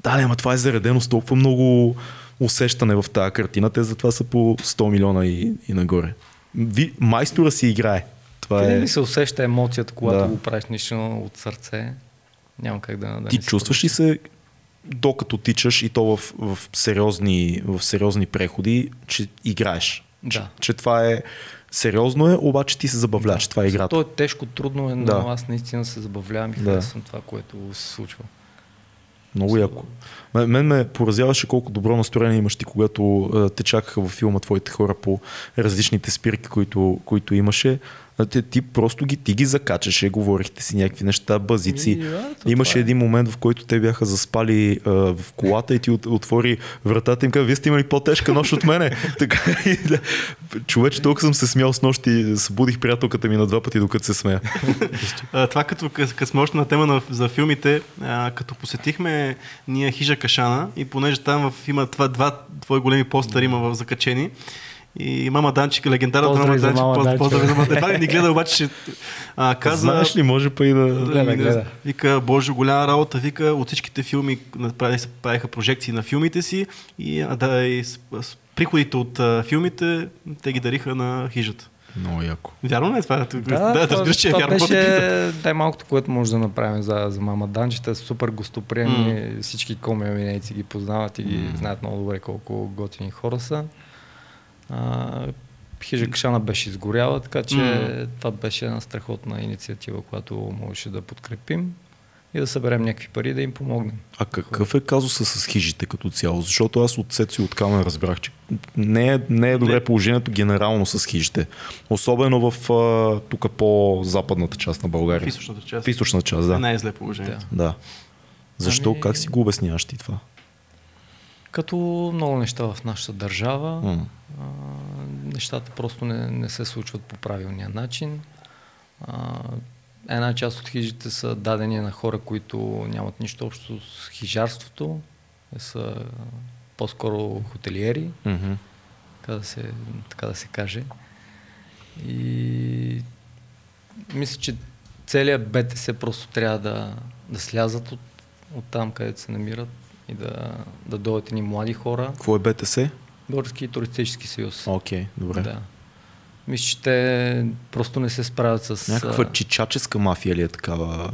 Да, ама това е заредено с толкова много усещане в тази картина. Те затова са по 100 милиона и, и нагоре. Ви, майстора си играе. Това Къде е... ли се усеща емоцията, когато да. го правиш нищо от сърце? Няма как да. да Ти чувстваш ли се докато тичаш и то в, в, сериозни, в сериозни преходи, че играеш. Да. Че, че това е сериозно е, обаче ти се забавляваш. Да. Това е играта. То е тежко, трудно е, но да. аз наистина се забавлявам и да. харесвам това, което се случва. Много яко. Мен ме поразяваше колко добро настроение имаш ти, когато те чакаха във филма твоите хора по различните спирки, които, които имаше. Ти, ти просто ги, ти ги закачаше, говорихте си някакви неща, базици. И, да, Имаше е. един момент, в който те бяха заспали а, в колата и ти от, отвори вратата и им каза, вие сте имали по-тежка нощ от мене. така, и, да. Човече, толкова съм се смял с нощи, събудих приятелката ми на два пъти, докато се смея. Това като, като сме още на тема на, за филмите, а, като посетихме ние Хижа Кашана и понеже там в, има това, два твои големи постъри има в закачени, и мама Данчик, легендарната мама Данчик, поздрави за мама Данчик. ни гледа, обаче ще а, каза... Знаеш ли, може па и да... да, да гледа. Вика, Боже, голяма работа, вика, от всичките филми правиха прожекции на филмите си и, а, да, и с, с приходите от а, филмите те ги дариха на хижата. Много яко. Вярно ли е това? Да, да, да това, разбираш, че е вярно. Беше най-малкото, което може да направим за, за мама Данчета. Супер гостоприемни, mm. всички коми ги познават и ги mm. знаят много добре колко готини хора са. А, Хижа Кашана беше изгоряла, така че mm. това беше една страхотна инициатива, която можеше да подкрепим и да съберем някакви пари да им помогнем. А какъв е казуса с хижите като цяло? Защото аз от Сеци от Камен разбрах, че не е, не е добре положението генерално с хижите. Особено в тук по-западната част на България. В източната част. В източната част, да. Не е зле положението. Да. да. Защо? Ами... Как си го обясняваш ти това? Като много неща в нашата държава, mm. а, нещата просто не, не се случват по правилния начин. А, една част от хижите са дадени на хора, които нямат нищо общо с хижарството, са по-скоро хотелиери, mm-hmm. така, да се, така да се каже. И мисля, че целият БТС просто трябва да, да слязат от, от там, където се намират и да, да дойдат ни млади хора. Какво е БТС? Български туристически съюз. Окей, okay, добре. Да. Мисля, че те просто не се справят с... Някаква чичаческа мафия ли е такава?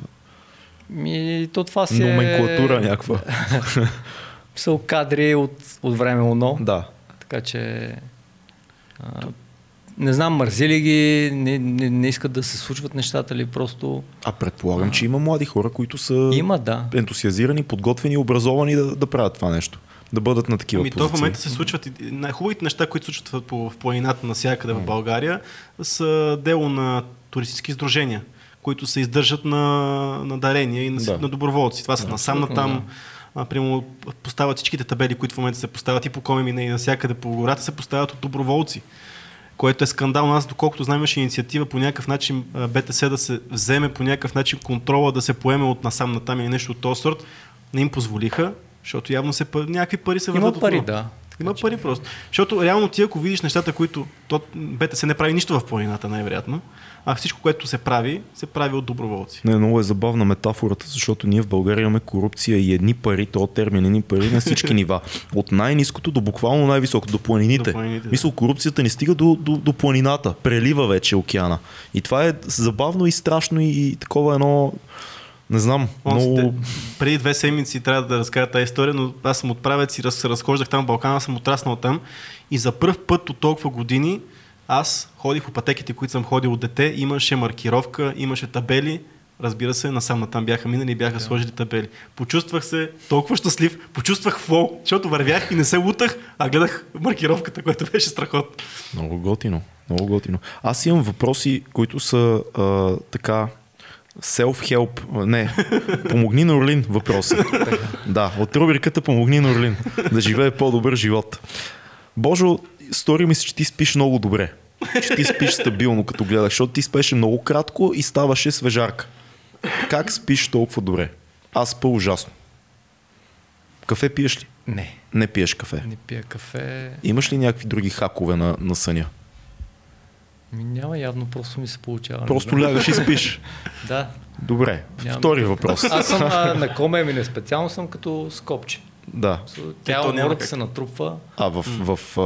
Ми, то това си Номенклатура е... някаква. Са кадри от, от време оно. Да. Така че... А, не знам, мързили ги, не, не, не искат да се случват нещата ли просто... А предполагам, а... че има млади хора, които са има, да. ентусиазирани, подготвени, образовани да, да правят това нещо. Да бъдат на такива ами, позиции. в момента се случват и най-хубавите неща, които се случват в планината навсякъде mm. в България, са дело на туристически издружения които се издържат на, на дарения и на, да. на доброволци. Това са да, насам на там. Да. примерно поставят всичките табели, които в момента се поставят и по Комемина и навсякъде по гората, се поставят от доброволци което е скандално. Аз, доколкото знам, имаше инициатива по някакъв начин БТС да се вземе по някакъв начин контрола, да се поеме от насам на там или нещо от този сорт. Не им позволиха, защото явно се, някакви пари се върват Има пари, да. Има пари просто. Защото реално ти, ако видиш нещата, които то, БТС не прави нищо в планината, най-вероятно, а всичко, което се прави, се прави от доброволци. Не, много е забавна метафората, защото ние в България имаме корупция и едни пари, то термин едни пари на всички нива. От най-низкото до буквално най-високото, до планините. До планините да. Мисъл, корупцията ни стига до, до, до планината, прелива вече океана. И това е забавно и страшно и, и такова едно не знам. Много... Преди две седмици трябва да разкажа тази история, но аз съм отправец и се разхождах там в Балкана, съм отраснал там и за първ път от толкова години аз ходих по пътеките, които съм ходил от дете, имаше маркировка, имаше табели, разбира се, насам там бяха минали и бяха yeah. сложили табели. Почувствах се толкова щастлив, почувствах флоу, защото вървях и не се лутах, а гледах маркировката, която беше страхотно. Много готино, много готино. Аз имам въпроси, които са а, така Self-help, не, помогни на Орлин въпроси. да, от рубриката Помогни на Орлин да живее по-добър живот. Божо, стори ми се, че ти спиш много добре. Че ти спиш стабилно, като гледаш, защото ти спеше много кратко и ставаше свежарка. Как спиш толкова добре? Аз спа ужасно. Кафе пиеш ли? Не. Не пиеш кафе? Не пия кафе. Имаш ли някакви други хакове на, на съня? Ми няма, явно просто ми се получава. Просто лягаш и спиш. да. Добре, Нямам втори въпрос. Аз съм а, на коме ми не специално съм като скопче. Да. Тя умората се натрупва. А в, в, в,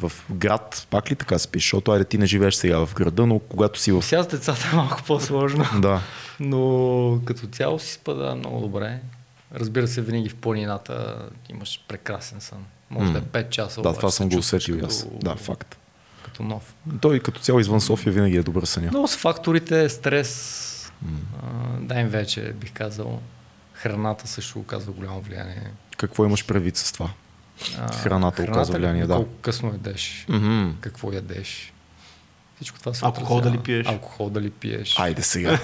в, в, град пак ли така спиш? Защото айде ти не живееш сега в града, но когато си в... Сега с децата е малко по-сложно. да. Но като цяло си спада много добре. Разбира се, винаги в планината имаш прекрасен сън. Може да е 5 часа. Да, това съм го усетил аз. Да, факт като нов. Той като цяло извън София винаги е добър съня. Но с факторите, стрес, mm. да им вече бих казал, храната също оказва голямо влияние. Какво имаш предвид с това? А, храната, храната оказва влияние, да. Колко късно ядеш, mm-hmm. какво ядеш, всичко това се Алкохол дали пиеш? Алкохол дали пиеш. Айде сега.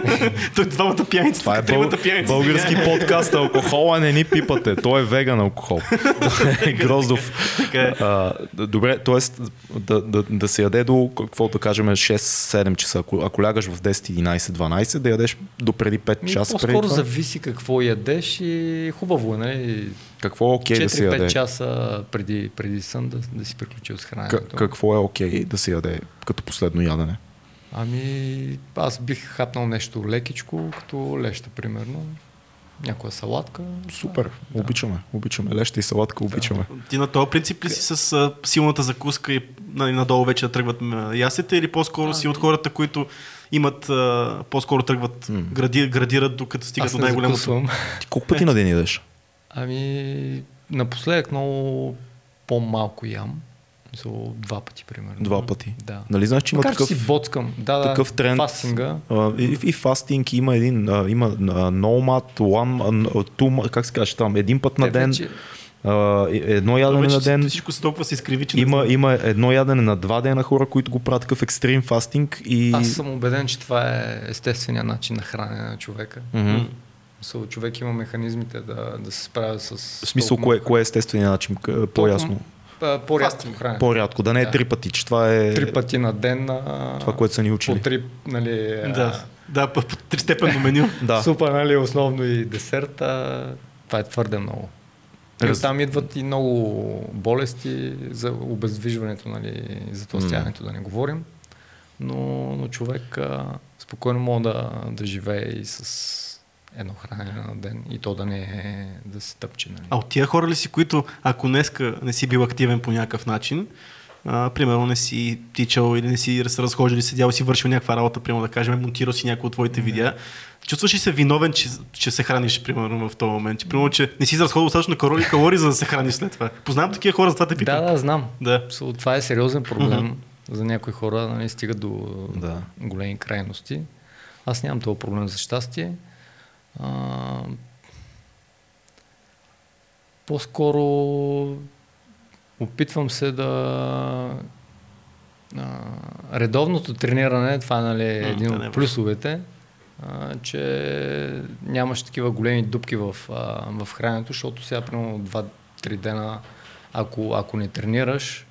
Той двамата пияници. Това е бъл... български подкаст. Алкохола не ни пипате. Той е веган алкохол. Гроздов. Е. А, добре, т.е. Да, да, да се яде до, какво да кажем, 6-7 часа. Ако, ако лягаш в 10, 11, 12, да ядеш до преди 5 часа. По-скоро преди зависи какво ядеш и хубаво е, нали? Какво е окей okay да се яде? 4-5 часа преди, преди сън да, да си приключил с храненето. К- какво е окей okay да се яде като последно ядене? Ами, аз бих хапнал нещо лекичко, като леща, примерно. Някоя салатка. Супер, да. обичаме, обичаме. Леща и салатка обичаме. Да. Ти на този принцип ли си с а, силната закуска и нали, надолу вече да тръгват ясите или по-скоро а, си от хората, които имат, а, по-скоро тръгват, гради, градират докато стигат до най-голямото? Ти колко пъти на ден ядеш? Ами, напоследък много по-малко ям. Мисъл, два пъти, примерно. Два пъти. Да. Нали знаеш, че има такъв, си боцкам. Да, такъв тренд. Фастинга. А, и, и, фастинг има един, а, има nomad, one, two, как се каже там, един път на ден. Вече... Uh, едно ядене на ден. Всичко се толкова се изкриви, че има, има едно ядене на два дена хора, които го правят такъв екстрим фастинг. И... Аз съм убеден, че това е естествения начин на хранене на човека. Mm-hmm. So, човек има механизмите да, да се справя с... В смисъл, кое, кое е естествения начин? По-ясно. По-рядко хранене. По-рядко, да не е да. три пъти, че това е... Три пъти на ден. Това, което са ни учили. По три, нали... Да, да по, по тристепенно меню. да. Супа, нали, основно и десерт, а това е твърде много. Раз... Там идват и много болести за обездвижването, нали, за тластяването, mm. да не говорим. Но, но човек а, спокойно може да, да живее и с едно хранене на ден и то да не е да се тъпче. Нали? А от тия хора ли си, които ако днеска не си бил активен по някакъв начин, а, примерно не си тичал или не си се разхождал или седял си вършил някаква работа, примерно да кажем, монтирал си някои от твоите mm-hmm. видеа, чувстваш ли се виновен, че, че се храниш, примерно, в този момент? Че, примерно, че не си разходил достатъчно калории, калории, за да се храниш след това. Познавам такива хора, за това те питам. Да, да, знам. Да. Това е сериозен проблем. Mm-hmm. За някои хора нали, стига до да. големи крайности. Аз нямам този проблем за щастие. А, по-скоро опитвам се да а, редовното трениране, това нали, е един от плюсовете, а, че нямаш такива големи дупки в, а, в храненето, защото сега примерно 2-3 дена, ако, ако не тренираш,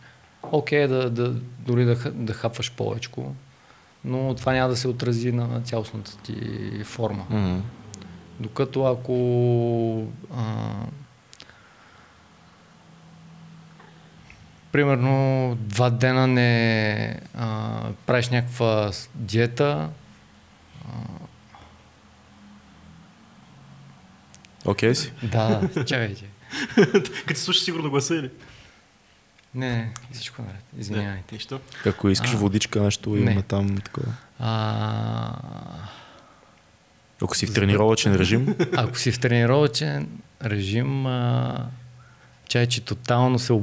окей, да, да, дори да, да хапваш повече, но това няма да се отрази на цялостната ти форма. Mm-hmm. Докато ако а, примерно два дена не а, правиш някаква диета, Окей okay, си? Да, чакайте. Като слушаш сигурно гласа или? Не, всичко наред. Извинявайте. Нищо. Ако искаш а, водичка, нещо имаме там такова. А... Ако си в тренировачен режим? Ако си в тренировачен режим, а... чай, че тотално се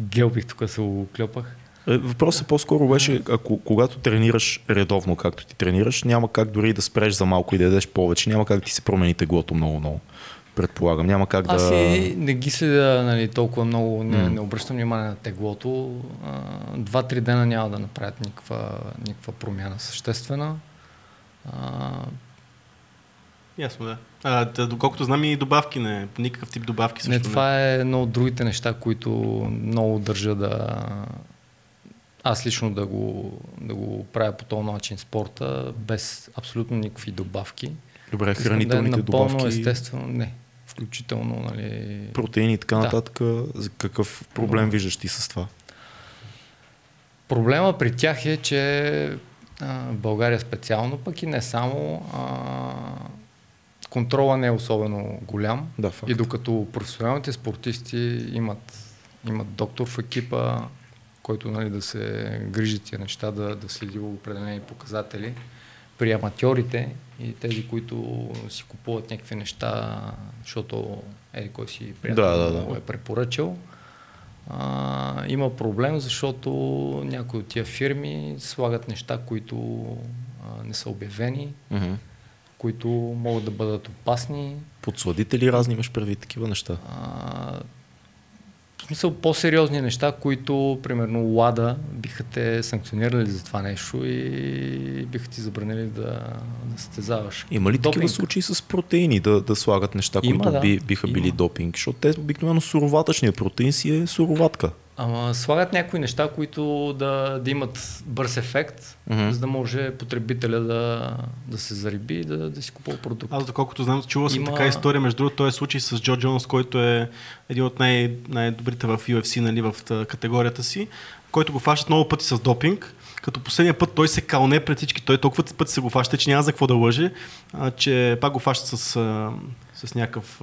гелбих тук, се оклепах. Е, въпросът по-скоро беше, ако, когато тренираш редовно, както ти тренираш, няма как дори да спреш за малко и да ядеш повече, няма как да ти се промени теглото много-много. Предполагам, няма как да... Аз не ги следя нали, толкова много, не, mm. не обръщам внимание на теглото. Два-три дена няма да направят никаква, никаква промяна съществена. А... Ясно, да. А, да, доколкото знам и добавки не, никакъв тип добавки също не. Това не. е едно от другите неща, които много държа да, аз лично да го, да го правя по този начин спорта, без абсолютно никакви добавки. Добре, хранителните да е напълно добавки. естествено, не. Включително, нали... Протеини и така да. нататък. Какъв проблем виждаш ти с това? Проблема при тях е, че а, в България специално, пък и не само, а, контрола не е особено голям. Да, факт. И докато професионалните спортисти имат, имат доктор в екипа, който нали, да се грижи тия неща, да, да следи определени показатели. При аматьорите и тези, които си купуват някакви неща, защото е кой си приятел да, да, да. е препоръчал, а, има проблем, защото някои от тия фирми слагат неща, които а, не са обявени, mm-hmm. Които могат да бъдат опасни. Подсладители разни имаш предвид такива неща? А, в смисъл по-сериозни неща, които, примерно, Лада биха те санкционирали за това нещо и биха ти забранили да, да състезаваш. Има ли допинг? такива случаи с протеини да, да слагат неща, Има, които да. би, биха Има. били допинг? Защото те обикновено суроватъчният протеин си е суроватка. Ама слагат някои неща, които да, да имат бърз ефект, mm-hmm. за да може потребителя да, да се зариби и да, да си купува продукт. Аз доколкото знам, чувал съм Има... така история, между другото, този случай с Джо Джонс, който е един от най- най-добрите в UFC, нали, в категорията си, който го фащат много пъти с допинг като последния път той се калне пред всички, той толкова пъти се го фаща, че няма за какво да лъже, а, че пак го фаща с, а, с някакъв.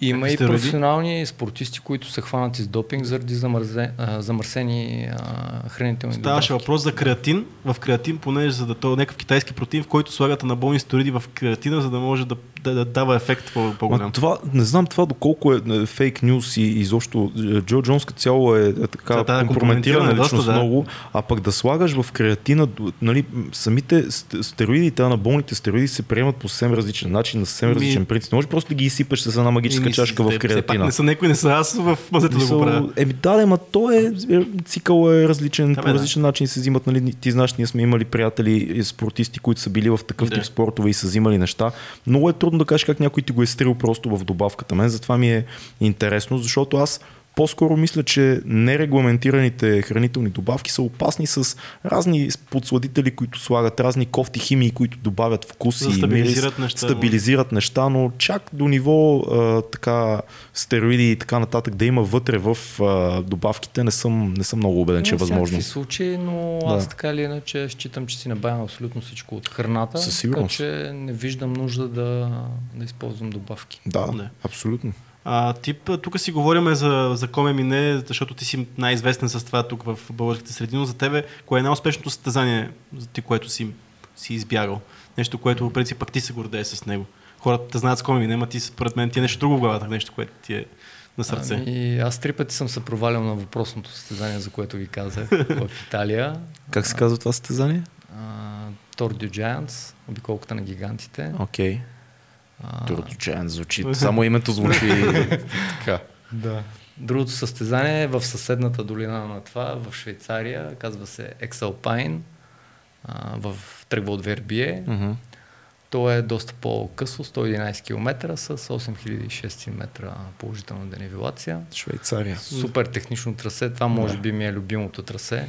Има и професионални спортисти, които са хванати с допинг заради замързе, а, замърсени а, хранителни Ставаше добавки. въпрос за креатин. В креатин, понеже за да то е някакъв китайски протеин, в който слагат анаболни стероиди в креатина, за да може да, да, да дава ефект по- по-голям. Това, не знам това доколко е, е фейк нюс и изобщо е, Джо Джонс като цяло е, е така да, да, компрометирана личност да. много, а пък да слагаш в креатина, нали, самите стероидите, анаболните стероиди се приемат по съвсем различен начин, на съвсем различен принцип. Не може просто да ги изсипеш с една магическа Ми, чашка в креатина. Не са някои, не са аз в мазето да го правя. Еми да, ма то е, цикъл е различен, да, по различен да. начин се взимат, нали, ти знаеш, ние сме имали приятели, спортисти, които са били в такъв да. тип спортове и са взимали неща. Много е трудно да кажеш как някой ти го е стрил просто в добавката. Мен затова ми е интересно, защото аз по-скоро мисля, че нерегламентираните хранителни добавки са опасни с разни подсладители, които слагат, разни кофти химии, които добавят вкус и стабилизират, мирис, неща, стабилизират неща, но чак до ниво а, така стероиди и така нататък да има вътре в а, добавките, не съм, не съм много убеден, че е възможно. В случаи, но да. аз така или иначе считам, че си набавям абсолютно всичко от храната, Със така че не виждам нужда да, да използвам добавки. Да, не. абсолютно. А, тип, тук си говорим за, за Коме Мине, защото ти си най-известен с това тук в българските среди, но за тебе, кое е най-успешното състезание, за ти, което си, си избягал? Нещо, което в принцип пък ти се гордее с него. Хората те знаят с Коме Мине, ама ти според мен ти е нещо друго в главата, нещо, което ти е на сърце. Ами, аз три пъти съм се провалял на въпросното състезание, за което ви казах в Италия. Как се казва това състезание? Tour de Giants, обиколката на гигантите. Окей. Okay. Турчен звучи. Само името звучи така. Да. Другото състезание е в съседната долина на това, в Швейцария, казва се Екселпайн, в тръгва от Вербие. Mm-hmm. То е доста по-късо, 111 км с 8600 метра положителна денивелация. Швейцария. Супер технично трасе, това може би ми е любимото трасе.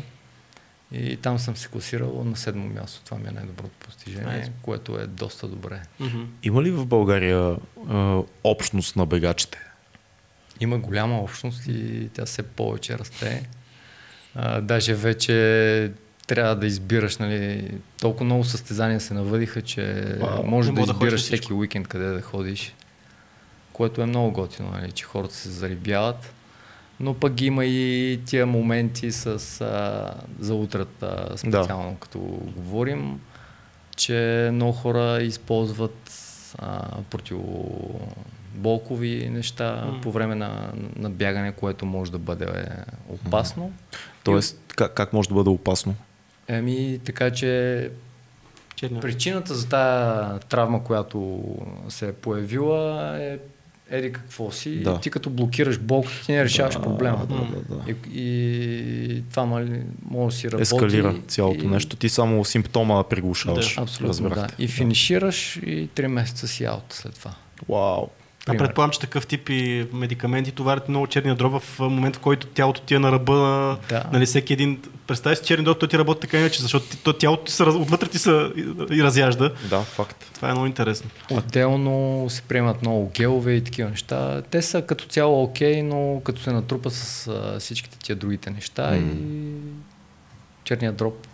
И там съм се класирал на седмо място. Това ми е най-доброто постижение, nice. което е доста добре. Mm-hmm. Има ли в България е, общност на бегачите? Има голяма общност и тя все повече расте. А, даже вече трябва да избираш, нали, толкова много състезания се навъдиха, че wow, може да избираш да всеки уикенд къде да ходиш, което е много готино, нали, че хората се зарибяват. Но пък има и тия моменти с, а, за утрата, специално да. като говорим, че много хора използват а, противоболкови неща mm. по време на, на бягане, което може да бъде опасно. Mm. Тоест, как, как може да бъде опасно? Еми, така че Черно. причината за тази травма, която се е появила е еди какво си, да. ти като блокираш болката, ти не решаваш да, проблема. Да, да, да. И, и това нали, може да си работи. Ескалира цялото и... нещо, ти само симптома приглушаваш. Да, абсолютно, да. И финишираш и 3 месеца си аут след това. Вау. А предполагам, че такъв тип и медикаменти товарят много черния дроб в момента, в който тялото ти е на ръба, да. нали, всеки един... Представи си черния дроб, той ти работи така иначе, защото то, тялото се, отвътре ти се и разяжда. Да, факт. Това е много интересно. Отделно се приемат много гелове и такива неща. Те са като цяло окей, но като се натрупат с всичките тия другите неща mm. и черният дроб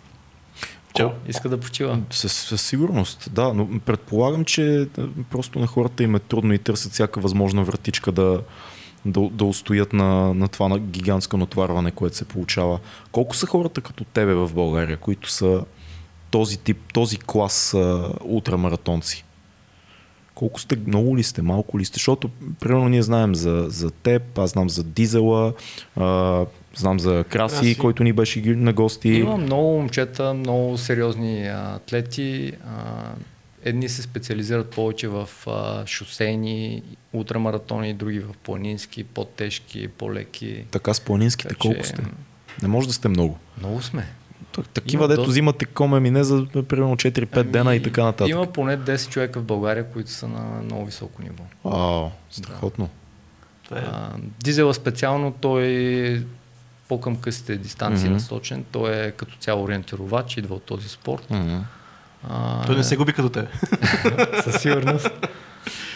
Чао. Иска да почива. Със, със сигурност, да, но предполагам, че просто на хората им е трудно и търсят всяка възможна вратичка да, да, да устоят на, на това на гигантско натварване, което се получава. Колко са хората като тебе в България, които са този тип, този клас а, ултрамаратонци? Колко сте, много ли сте, малко ли сте? Защото, примерно, ние знаем за, за теб, аз знам за Дизела, а, Знам за Краси, Краси, който ни беше на гости. Има много момчета, много сериозни атлети. Едни се специализират повече в шосейни, ултрамаратони, други в планински, по-тежки, по-леки. Така с планинските така, колко сте? Не може да сте много. Много сме. Такива, дето до... взимате коме мине за примерно 4-5 ами, дена и така нататък. Има поне 10 човека в България, които са на много високо ниво. Вау, страхотно. Да. А, дизела специално той по-към късите дистанции mm-hmm. насочен. Той е като цяло ориентировач, идва от този спорт. Mm-hmm. А, той не се губи като те. със сигурност.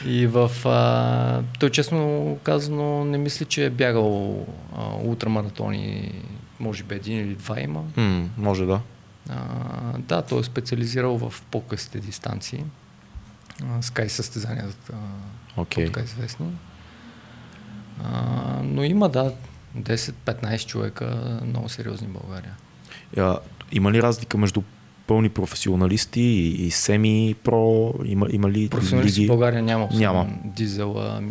И в... А, той честно казано не мисли, че е бягал а, ултрамаратони, може би един или два има. Mm, може да. А, да, той е специализирал в по-късите дистанции. Скай състезанията, okay. така известни. А, но има, да, 10-15 човека много сериозни в България. А, има ли разлика между пълни професионалисти и, и семи-про? Има, има ли Професионалисти лиги? в България няма. Няма. Дизела,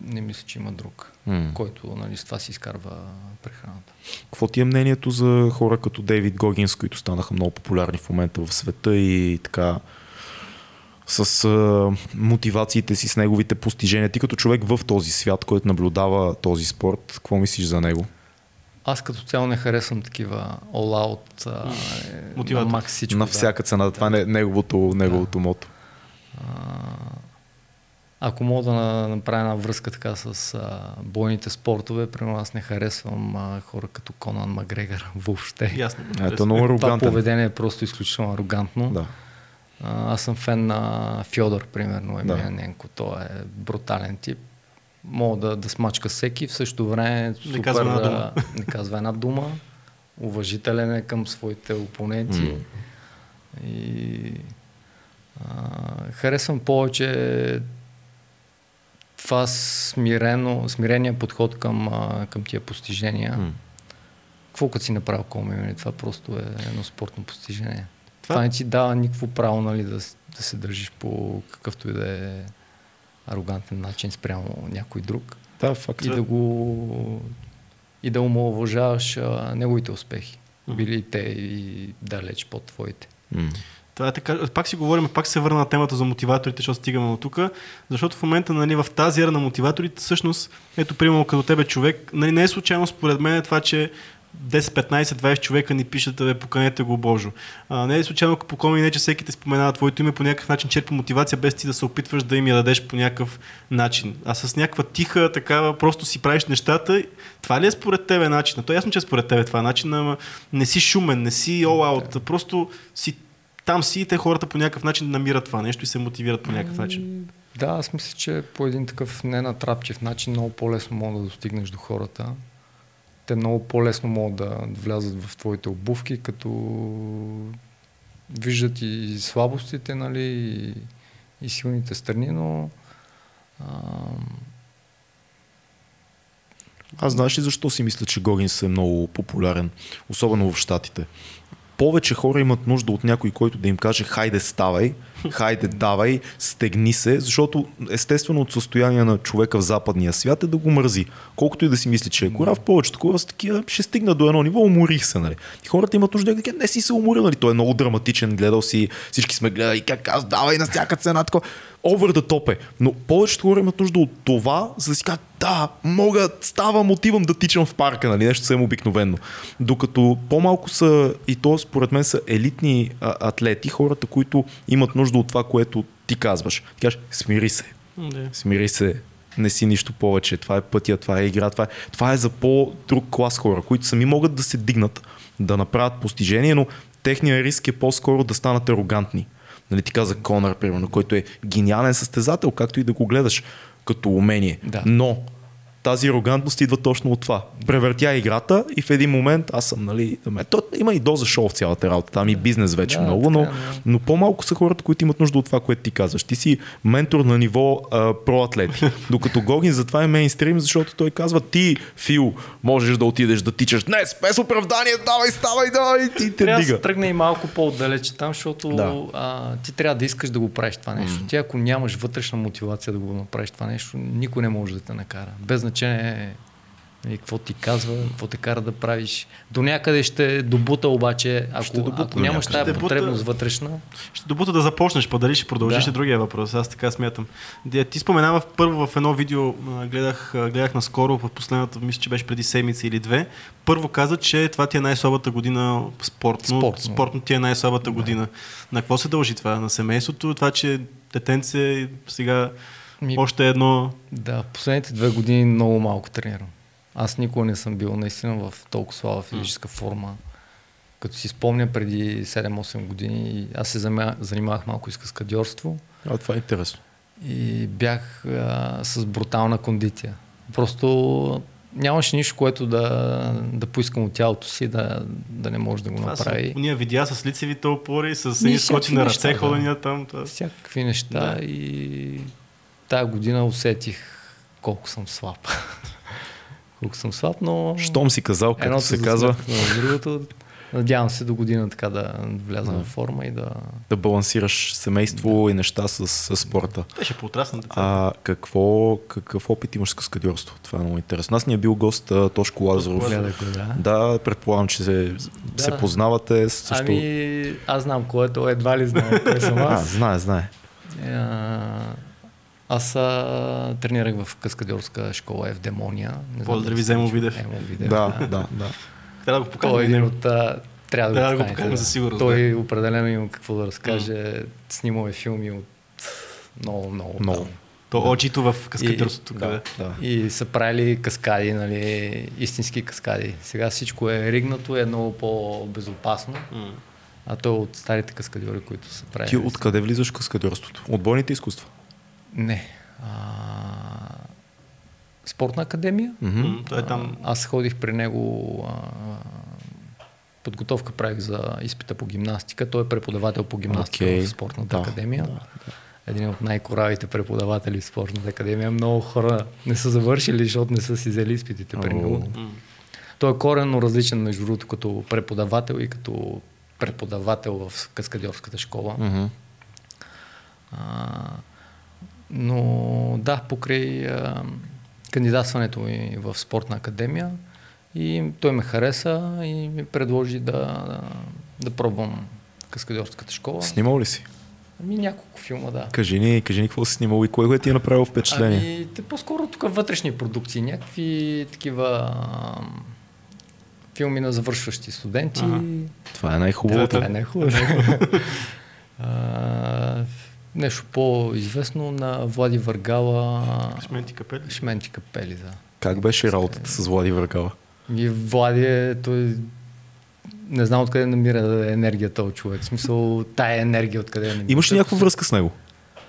не мисля, че има друг, mm. който нали, с това си изкарва прехраната. Какво ти е мнението за хора като Дейвид Гогинс, които станаха много популярни в момента в света и така с а, мотивациите си, с неговите постижения. Ти като човек в този свят, който наблюдава този спорт, какво мислиш за него? Аз като цяло не харесвам такива all-out, е, на макс всичко. На всяка цена, да. това е неговото, неговото да. мото. А, ако мога да направя една връзка така с а, бойните спортове, примерно аз не харесвам а, хора като Конан Макгрегор въобще. Ясно. Ето много арогантен. Това поведение е просто изключително арогантно. Да. Аз съм фен на Фьодор, примерно, Емельяненко. Да. Той е брутален тип. Мога да, да смачка всеки, в същото време супер, не казва една дума. не казва една дума. Уважителен е към своите опоненти. Mm. И а, харесвам повече това смирено, смирения подход към, а, към тия постижения. Mm. Какво като си направил коми? Това просто е едно спортно постижение. Това, това не ти дава никакво право нали, да, да се държиш по какъвто и да е арогантен начин спрямо някой друг. Да, факт. И да го и да омалуважаваш неговите успехи. Mm. Били те и далеч под твоите. Mm. Това е така, пак си говорим, пак се върна на темата за мотиваторите, защото стигаме от тук, защото в момента нали, в тази ера на мотиваторите, всъщност, ето, примерно като тебе човек, нали, не е случайно според мен това, че 10, 15, 20 човека ни пишат, да поканете го Божо. А, не е случайно по коми, не че всеки те споменава твоето име по някакъв начин, черпи мотивация, без ти да се опитваш да им я дадеш по някакъв начин. А с някаква тиха, такава, просто си правиш нещата. Това ли е според тебе начин? То е ясно, че е според тебе това е начин, ама не си шумен, не си all out, просто си там си и те хората по някакъв начин намират това нещо и се мотивират по някакъв начин. Да, аз мисля, че по един такъв ненатрапчив начин много по-лесно мога да достигнеш до хората те много по-лесно могат да влязат в твоите обувки, като виждат и слабостите, нали, и, и силните страни, но а... Аз знаеш ли защо си мисля, че Гогинс е много популярен, особено в Штатите? повече хора имат нужда от някой, който да им каже хайде ставай, хайде давай, стегни се, защото естествено от състояние на човека в западния свят е да го мързи. Колкото и да си мисли, че е кора, в повечето хора са такива, ще стигна до едно ниво, уморих се. Нали. И хората имат нужда да кажат, не си се уморил, нали. той е много драматичен, гледал си, всички сме гледали, как аз давай на всяка цена, такова the top е. Но повечето хора имат нужда от това, за да си кажат, да, мога, ставам, отивам да тичам в парка, нали, нещо съвсем обикновено. Докато по-малко са, и то според мен са елитни а, атлети, хората, които имат нужда от това, което ти казваш. Ти кажеш, смири се. Yeah. Смири се, не си нищо повече. Това е пътя, това е игра, това е, това е за по-друг клас хора, които сами могат да се дигнат, да направят постижение, но техният риск е по-скоро да станат арогантни. Нали, ти каза Конър, примерно, който е гениален състезател, както и да го гледаш като умение. Да. Но тази арогантност идва точно от това. Превъртя играта и в един момент аз съм, нали, то, има и доза шоу в цялата работа, там и бизнес вече да, много, но, но по-малко са хората, които имат нужда от това, което ти казваш. Ти си ментор на ниво а, проатлети. Докато Гогин затова е мейнстрим, защото той казва ти, Фил, можеш да отидеш да тичаш днес, без оправдание, давай, ставай, давай, ти те трябва дига. да тръгне и малко по-отдалече там, защото да. а, ти трябва да искаш да го правиш това нещо. Mm. Ти ако нямаш вътрешна мотивация да го направиш това нещо, никой не може да те накара. Без значение и какво ти казва, какво те кара да правиш. До някъде ще добута обаче, ако, ще добута, ако нямаш тази потребност вътрешна. Ще добута да започнеш, па дали ще продължиш да. е другия въпрос. Аз така смятам. Ти споменава първо в едно видео, гледах, гледах наскоро, в последната, мисля, че беше преди седмица или две. Първо каза, че това ти е най-слабата година спортно. Спортно, спортно ти е най-слабата да. година. На какво се дължи това? На семейството? Това, че детенце сега ми, Още едно. Да, последните две години много малко тренирам. Аз никога не съм бил наистина в толкова слаба физическа форма. Като си спомня преди 7-8 години, аз се занимавах малко и с каскадьорство. А, това е интересно. И бях а, с брутална кондиция. Просто нямаше нищо, което да, да поискам от тялото си, да, да не може да го това направи. Са, ние видя с лицевите опори, с едни скочи на ръце, ходения там. Това... Всякакви неща да. и Тая година усетих колко съм слаб. колко съм слаб, но... Щом си казал, както се казва. другото, надявам се до година така да вляза да. в форма и да... Да балансираш семейство да. и неща с, с спорта. Беше по-отраснат. А какво, какъв опит имаш с каскадьорство? Това е много интересно. Аз ни е бил гост Тошко Лазаров. да. да, предполагам, че се, да. се познавате. Също... Ами, аз знам кой е, той едва ли знае кой съм аз. А, знае, знае. Аз а, тренирах в каскадьорска школа в Демония. Поздрави за Емо Видев. Емо Видев. Да, да, да. да. Трябва да го покажем. Той е един от... А, трябва да, да го покажем да. за сигурност. Той да. определено има какво да разкаже. Mm. Снимал е филми от много, много. Много. То да. очито в каскадьорството. Да, да. И са правили каскади, нали, истински каскади. Сега всичко е ригнато, е много по-безопасно. Mm. А то от старите каскадьори, които са правили. Ти откъде влизаш в каскадьорството? От бойните изкуства? Не. А, спортна академия. Mm-hmm. Той е там. А, аз ходих при него. А, подготовка правих за изпита по гимнастика. Той е преподавател по гимнастика okay. в спортната да, академия. Да, да. Един от най-коравите преподаватели в спортната академия. Много хора не са завършили, защото не са си взели изпитите при него. Mm. Той е коренно различен, между другото, като преподавател и като преподавател в каскадьорската школа. Mm-hmm. А, но да, покрай а, кандидатстването ми в спортна академия и той ме хареса и ми предложи да, да, да пробвам каскадьорската школа. Снимал ли си? Ами няколко филма, да. Кажи ни, кажи ни какво си снимал и кое ти е направило впечатление? Ами, те по-скоро тук вътрешни продукции, някакви такива филми на завършващи студенти. Ага. Това е най-хубавото. Това е най-хубавото. нещо по-известно на Влади Въргала. Шменти капели. Шменти капели, да. Как беше работата с Влади Въргала? И Влади е, той не знам откъде намира енергията от човек. В смисъл, тая енергия откъде намира. Имаш ли някаква връзка с него?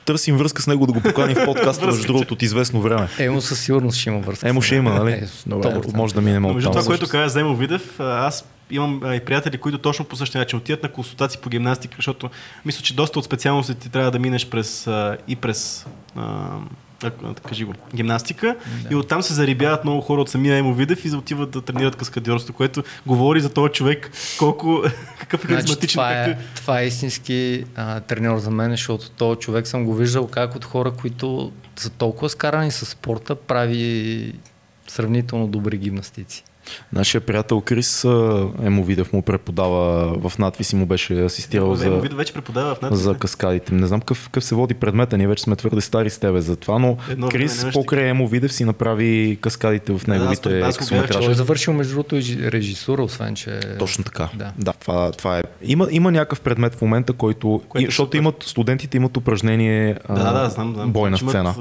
Търсим връзка с него да го поканим в подкаста, между другото, от известно време. Емо със сигурност ще има връзка. Емо ще има, нали? Е, Добре, може да минем от Между това, което каза Земо Видев, аз имам и приятели, които точно по същия начин отиват на консултации по гимнастика, защото мисля, че доста от специалностите трябва да минеш през, и през кажи го, гимнастика да. и оттам се зарибяват много хора от самия Емо Видев и отиват да тренират каскадьорство, което говори за този човек колко, какъв е харизматичен. Значи, това, е, това е истински а, треньор за мен, защото този човек съм го виждал как от хора, които са толкова скарани с спорта, прави сравнително добри гимнастици. Нашия приятел Крис Емовидев му преподава в надвис и му беше асистирал за, вече преподава в надвис, за каскадите. Не знам какъв, какъв се води предмета, ние вече сме твърде стари с тебе за това, но Едно Крис покрай Емовидев си направи каскадите в неговите да, късометражи. Той е завършил между другото и режисура, освен че... Точно така. Да, да това, това е. Има, има някакъв предмет в момента, който... Което защото имат, студентите имат упражнение да, да, да, знам, знам, бойна сцена.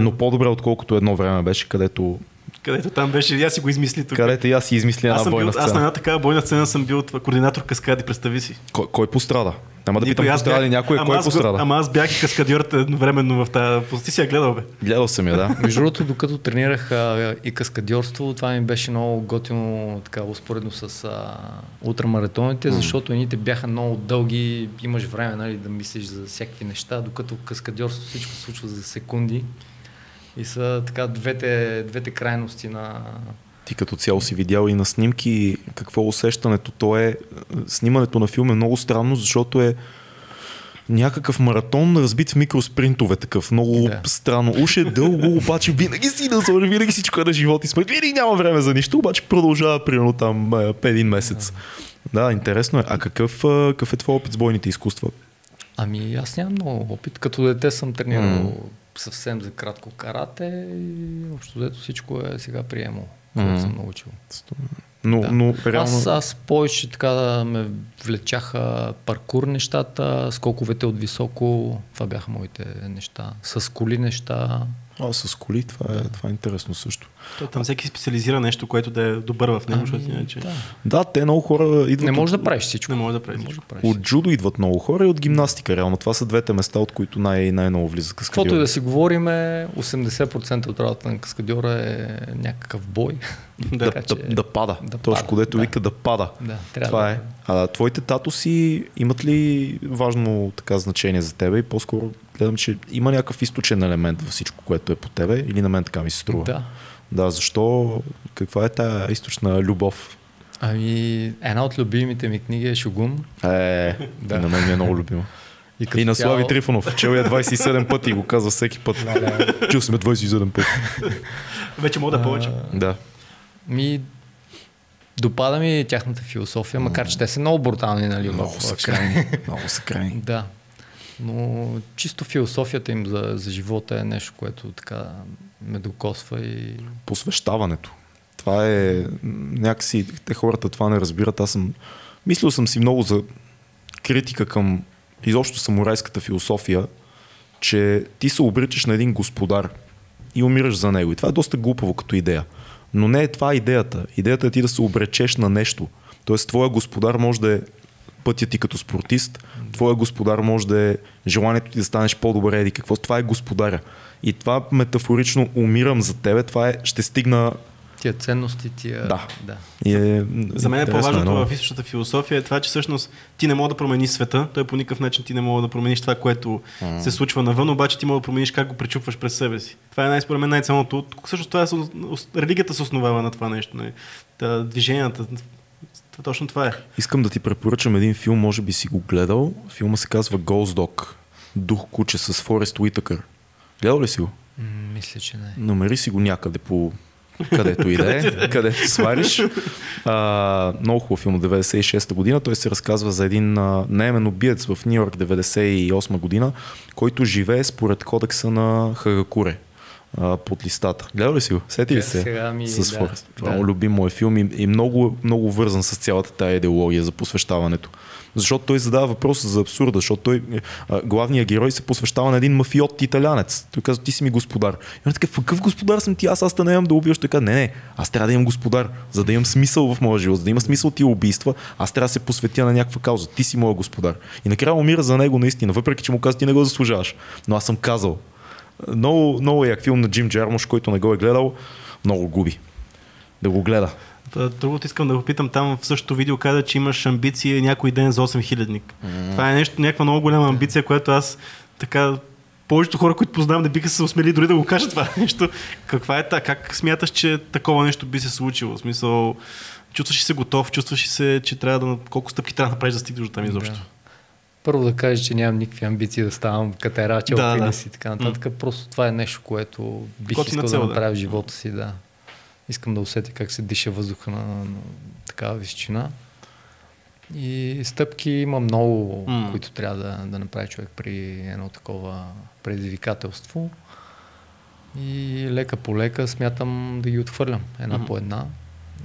Но по-добре, отколкото едно време беше, където където там беше, я си го измисли тук. Където и аз си измисля една бойна бил, сцена. Аз на една такава бойна сцена съм бил координатор каскади, представи си. Кой, кой пострада? Няма да питам пострада ли някой, кой пострада. Ама аз бях и каскадьорът едновременно в тази позиция. си я гледал, бе. Гледал съм я, да. Между другото, докато тренирах а, и каскадьорство, това ми беше много готино, така, успоредно с а, ултрамаратоните, защото едните бяха много дълги, имаш време нали, да мислиш за всякакви неща, докато каскадьорство всичко се случва за секунди. И са така двете, двете крайности на... Ти като цяло си видял и на снимки какво е усещането. То е, снимането на филм е много странно, защото е някакъв маратон, разбит в микроспринтове, такъв много да. странно. Уж е дълго, обаче винаги си да сложи, винаги всичко е на живот и смърт. Винаги няма време за нищо, обаче продължава примерно там един месец. Да. да, интересно е. А какъв, какъв е твой опит с бойните изкуства? Ами аз нямам много опит. Като дете съм тренирал mm съвсем за кратко карате и общо взето всичко е сега приемо, което mm-hmm. съм научил. Но, да. но реално... аз, аз повече така да ме влечаха паркур нещата, скоковете от високо, това бяха моите неща. С коли неща, а, с коли, това е, това е интересно също. То, там всеки специализира нещо, което да е добър в него, защото ами, иначе... Да. да, те много хора идват... Не може от... да правиш всичко. Не може да правиш всичко. От джудо идват много хора и от гимнастика, реално. Това са двете места, от които най- най-много влиза каскадьор. Каквото и да си говорим, 80% от работата на каскадьора е някакъв бой. да, да, че... да, да пада. Да Точно, където да. вика да пада. Да, това да. е. А твоите татуси имат ли важно така значение за тебе и по-скоро гледам, че има някакъв източен елемент във всичко, което е по тебе или на мен така ми се струва? Да. Да, защо? Каква е тая източна любов? Ами, една от любимите ми книги е Шугун. Е, да. на мен ми е много любима. И, и на Слави цяло... Трифонов. Чел я 27 пъти и го казва всеки път. Да, да. Чул сме 27 пъти. Вече мога да повече. Да. Ми, допада ми тяхната философия, макар че те са много брутални, нали? Много са крайни. много са крайни. Да. Но чисто философията им за, за живота е нещо, което така ме докосва и... Посвещаването. Това е някакси, те хората това не разбират. Аз съм, мислил съм си много за критика към изобщо самурайската философия, че ти се обричаш на един господар и умираш за него. И това е доста глупаво като идея. Но не е това идеята. Идеята е ти да се обречеш на нещо. Тоест, твоя господар може да е пътя ти като спортист, твоя господар може да е желанието ти да станеш по-добре или какво. Това е господаря. И това метафорично умирам за тебе, това е, ще стигна Тия ценности, тия... Да. да. И е, За мен е по-важното в източната философия е това, че всъщност ти не мога да промениш света, той по никакъв начин ти не мога да промениш това, което mm. се случва навън, обаче ти мога да промениш как го пречупваш през себе си. Това е най- според мен най-ценното. Всъщност това е, религията се основава на това нещо. Не? Та, движенията, точно това е. Искам да ти препоръчам един филм, може би си го гледал. Филма се казва Ghost Dog. Дух куче с Форест Уитъкър. Гледал ли си го? Мисля, че не. Намери си го някъде по където и да е, където свариш. А, много хубав филм от 96-та година. Той се разказва за един а, наемен убиец в Нью Йорк 98 година, който живее според кодекса на Под листата. Гледа ли си го? Сети ли се? Сега ми, с да, Форест. Това да. е любим мой филм и, и много, много вързан с цялата тая идеология за посвещаването. Защото той задава въпроса за абсурда, защото той, а, главният герой се посвещава на един мафиот италянец. Той казва, ти си ми господар. И он е така, какъв господар съм ти? Аз аз не имам да убиваш. Той казва, не, не, аз трябва да имам господар, за да имам смисъл в моя живот, за да има смисъл тия убийства, аз трябва да се посветя на някаква кауза. Ти си моя господар. И накрая умира за него наистина, въпреки че му казва, ти не го заслужаваш. Но аз съм казал. Много, много як филм на Джим Джармуш, който не го е гледал, много губи. Да го гледа. Другото искам да го питам, там в същото видео каза, че имаш амбиция някой ден за 8 хилядник. Mm. Това е нещо, някаква много голяма амбиция, която аз така повечето хора, които познавам, не биха се усмели дори да го кажат това нещо. Каква е та? Как смяташ, че такова нещо би се случило? В смисъл, чувстваш ли се готов, чувстваш ли се, че трябва да... Колко стъпки трябва да направиш да стигнеш до там изобщо? Да. Първо да кажа, че нямам никакви амбиции да ставам катерач, да, алпинист да. и така нататък. Mm. Просто това е нещо, което бих Коти искал цел, да направя да. в живота си, да. Искам да усетя как се диша въздуха на, на такава височина. И стъпки има много, mm. които трябва да, да направи човек при едно такова предизвикателство. И лека по лека смятам да ги отхвърлям една mm. по една.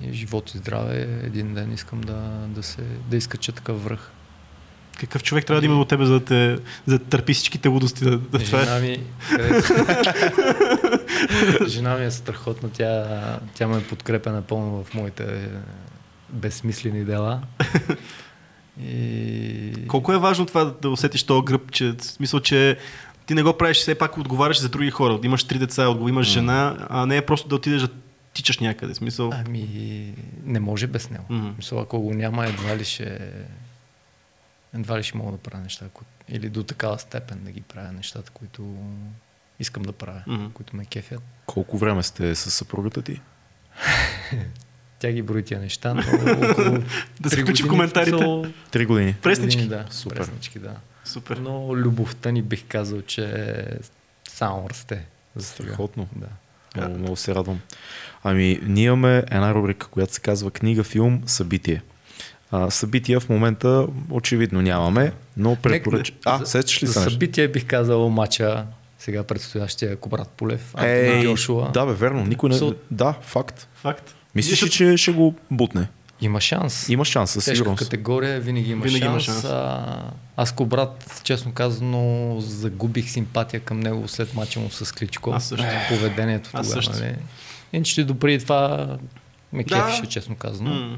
И живот и здраве, един ден искам да, да, се, да изкача такъв връх. Какъв човек трябва да има до тебе, за да, те, за да търпи всичките лудости? Да, да жена, ми, жена ми е страхотна. Тя, тя ме подкрепя напълно в моите безсмислени дела. И... Колко е важно това да усетиш този гръб, че смисъл, че ти не го правиш, все пак отговаряш за други хора. Имаш три деца, имаш жена, а не е просто да отидеш да тичаш някъде. Смисъл... Ами, не може без него. Мисъл, ако го няма, едва ли ще едва ли ще мога да правя неща, или до такава степен да ги правя нещата, които искам да правя, mm-hmm. които ме кефят. Колко време сте с съпругата ти? Тя ги брои тия неща, но да се включи в коментарите. Три години. Преснички. да. Супер. Преснички, да. Супер. Но любовта ни бих казал, че само расте. За Страхотно. Да. Много, много се радвам. Ами, ние имаме една рубрика, която се казва книга, филм, събитие. А, събития в момента очевидно нямаме, но препоръч... А, сечеш ли за събития бих казал мача сега предстоящия Кобрат Полев, Ей, Йошуа. Да, бе, верно. Никой не... So... Да, факт. Факт. Мислиш ли, че ще го бутне? Има шанс. Има шанс, със сигурност. категория винаги има винаги шанс. Има шанс. А, аз Кобрат, честно казано, загубих симпатия към него след мача му с Кличко. Аз също. Поведението аз тогава. Също. Нали? Иначе допреди това ме да. кефише, честно казано. Mm.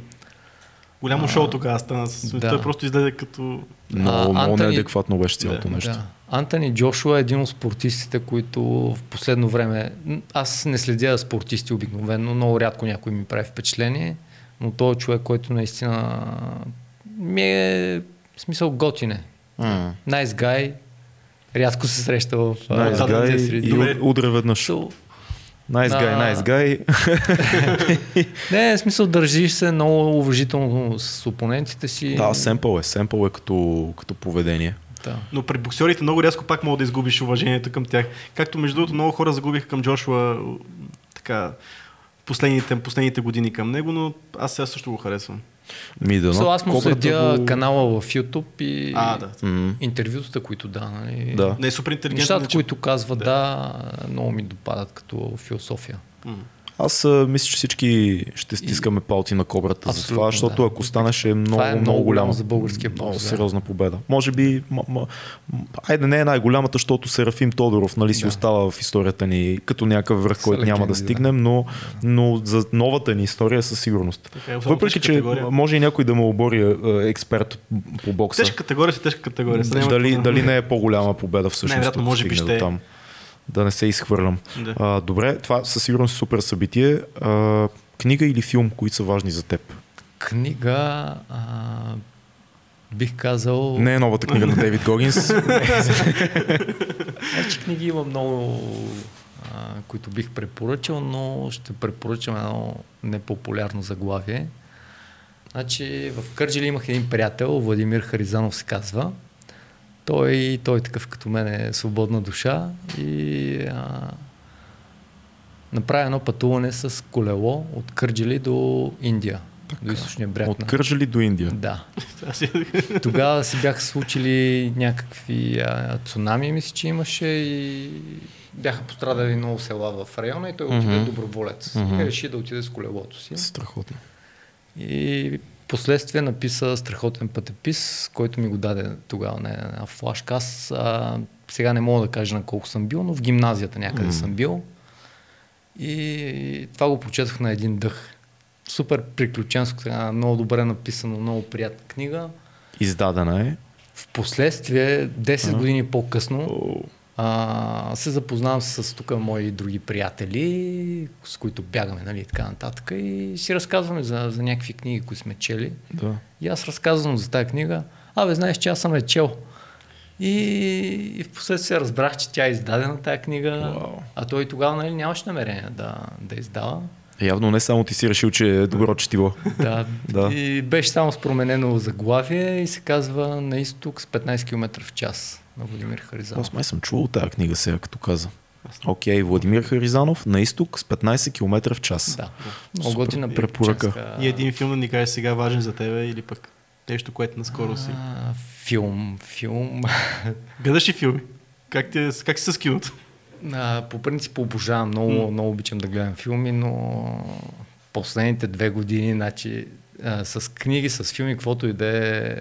Голямо а, шоу тогава стана. Да. Той просто излезе като... Много, много Антони... неадекватно беше цялото да, нещо. Да. Антони Джошуа е един от спортистите, които в последно време... Аз не следя спортисти обикновено, много рядко някой ми прави впечатление, но той е човек, който наистина ми е в смисъл готине. Mm. Nice guy, рядко се среща в nice guy среди. И удра веднъж. So, Nice guy, nice guy. не, в смисъл държиш се много уважително с опонентите си. Да, семпъл е, семпъл е като, като поведение. Да. Но при боксерите много рязко пак мога да изгубиш уважението към тях. Както между другото много хора загубиха към Джошуа така, последните, последните години към него, но аз сега също го харесвам. Ми да, so, аз му следя го... канала в YouTube и а, да. интервютата, които да. Нали? да. Не е супер интелигентно. Нещата, които казва да. да, много ми допадат като философия. Mm. Аз а, мисля, че всички ще стискаме палци на кобрата за това, защото да. ако станеше много, това е много, голяма, за българския бокс, много да. сериозна победа. Може би, м- м- айде не е най-голямата, защото Серафим Тодоров нали, си да. остава в историята ни като някакъв връх, който няма да стигнем, но, но за новата ни история със сигурност. Така, е, Въпреки, че категория. може и някой да му обори експерт по бокса. Тежка категория си тежка категория. Дали, дали не е по-голяма победа всъщност? Не, може би ще. Там да не се изхвърлям. Да. А, добре, това със сигурност е супер събитие. А, книга или филм, които са важни за теб? Книга, а, бих казал... Не е новата книга на Дейвид Гогинс. Значи книги има много, а, които бих препоръчал, но ще препоръчам едно непопулярно заглавие. Значи в Кърджили имах един приятел, Владимир Харизанов се казва. Той, той е такъв като мен е свободна душа и а, направи едно пътуване с колело от Кърджали до Индия. Така. До източния бряг. От Кърджали до Индия. Да. Тогава си бяха случили някакви а, цунами, мисля, че имаше и бяха пострадали много села в района и той отиде mm-hmm. доброволец. Mm-hmm. И реши да отиде с колелото си. Страхотно. И последствие написа страхотен пътепис, който ми го даде тогава на една флашка. Аз а, сега не мога да кажа на колко съм бил, но в гимназията някъде mm. съм бил. И това го почетах на един дъх. Супер приключенско, сега много добре написано, много приятна книга. Издадена е? В последствие, 10 а? години по-късно, oh. А, се запознавам с тук мои други приятели, с които бягаме, нали, и така нататък. И си разказваме за, за някакви книги, които сме чели. Да. И аз разказвам за тази книга. Абе, знаеш, че аз съм е чел. И, и в последствие разбрах, че тя е издадена тази книга, wow. а той тогава нали, нямаше намерение да, да издава. Явно не само ти си решил, че е добро четиво. Да, да. И беше само с променено заглавие и се казва на изток с 15 км в час на Владимир Харизанов. Аз май съм чувал тази книга сега, като каза. Окей, okay, Владимир Харизанов на изток с 15 км в час. Да, много готина препоръка. И един филм да ни каже сега важен за тебе или пък нещо, което наскоро си. А, филм, филм. Гледаш ли филми? Как, ти, как си с киното? А, по принцип обожавам, много, mm. много обичам да гледам филми, но последните две години, значи, а, с книги, с филми, каквото и да е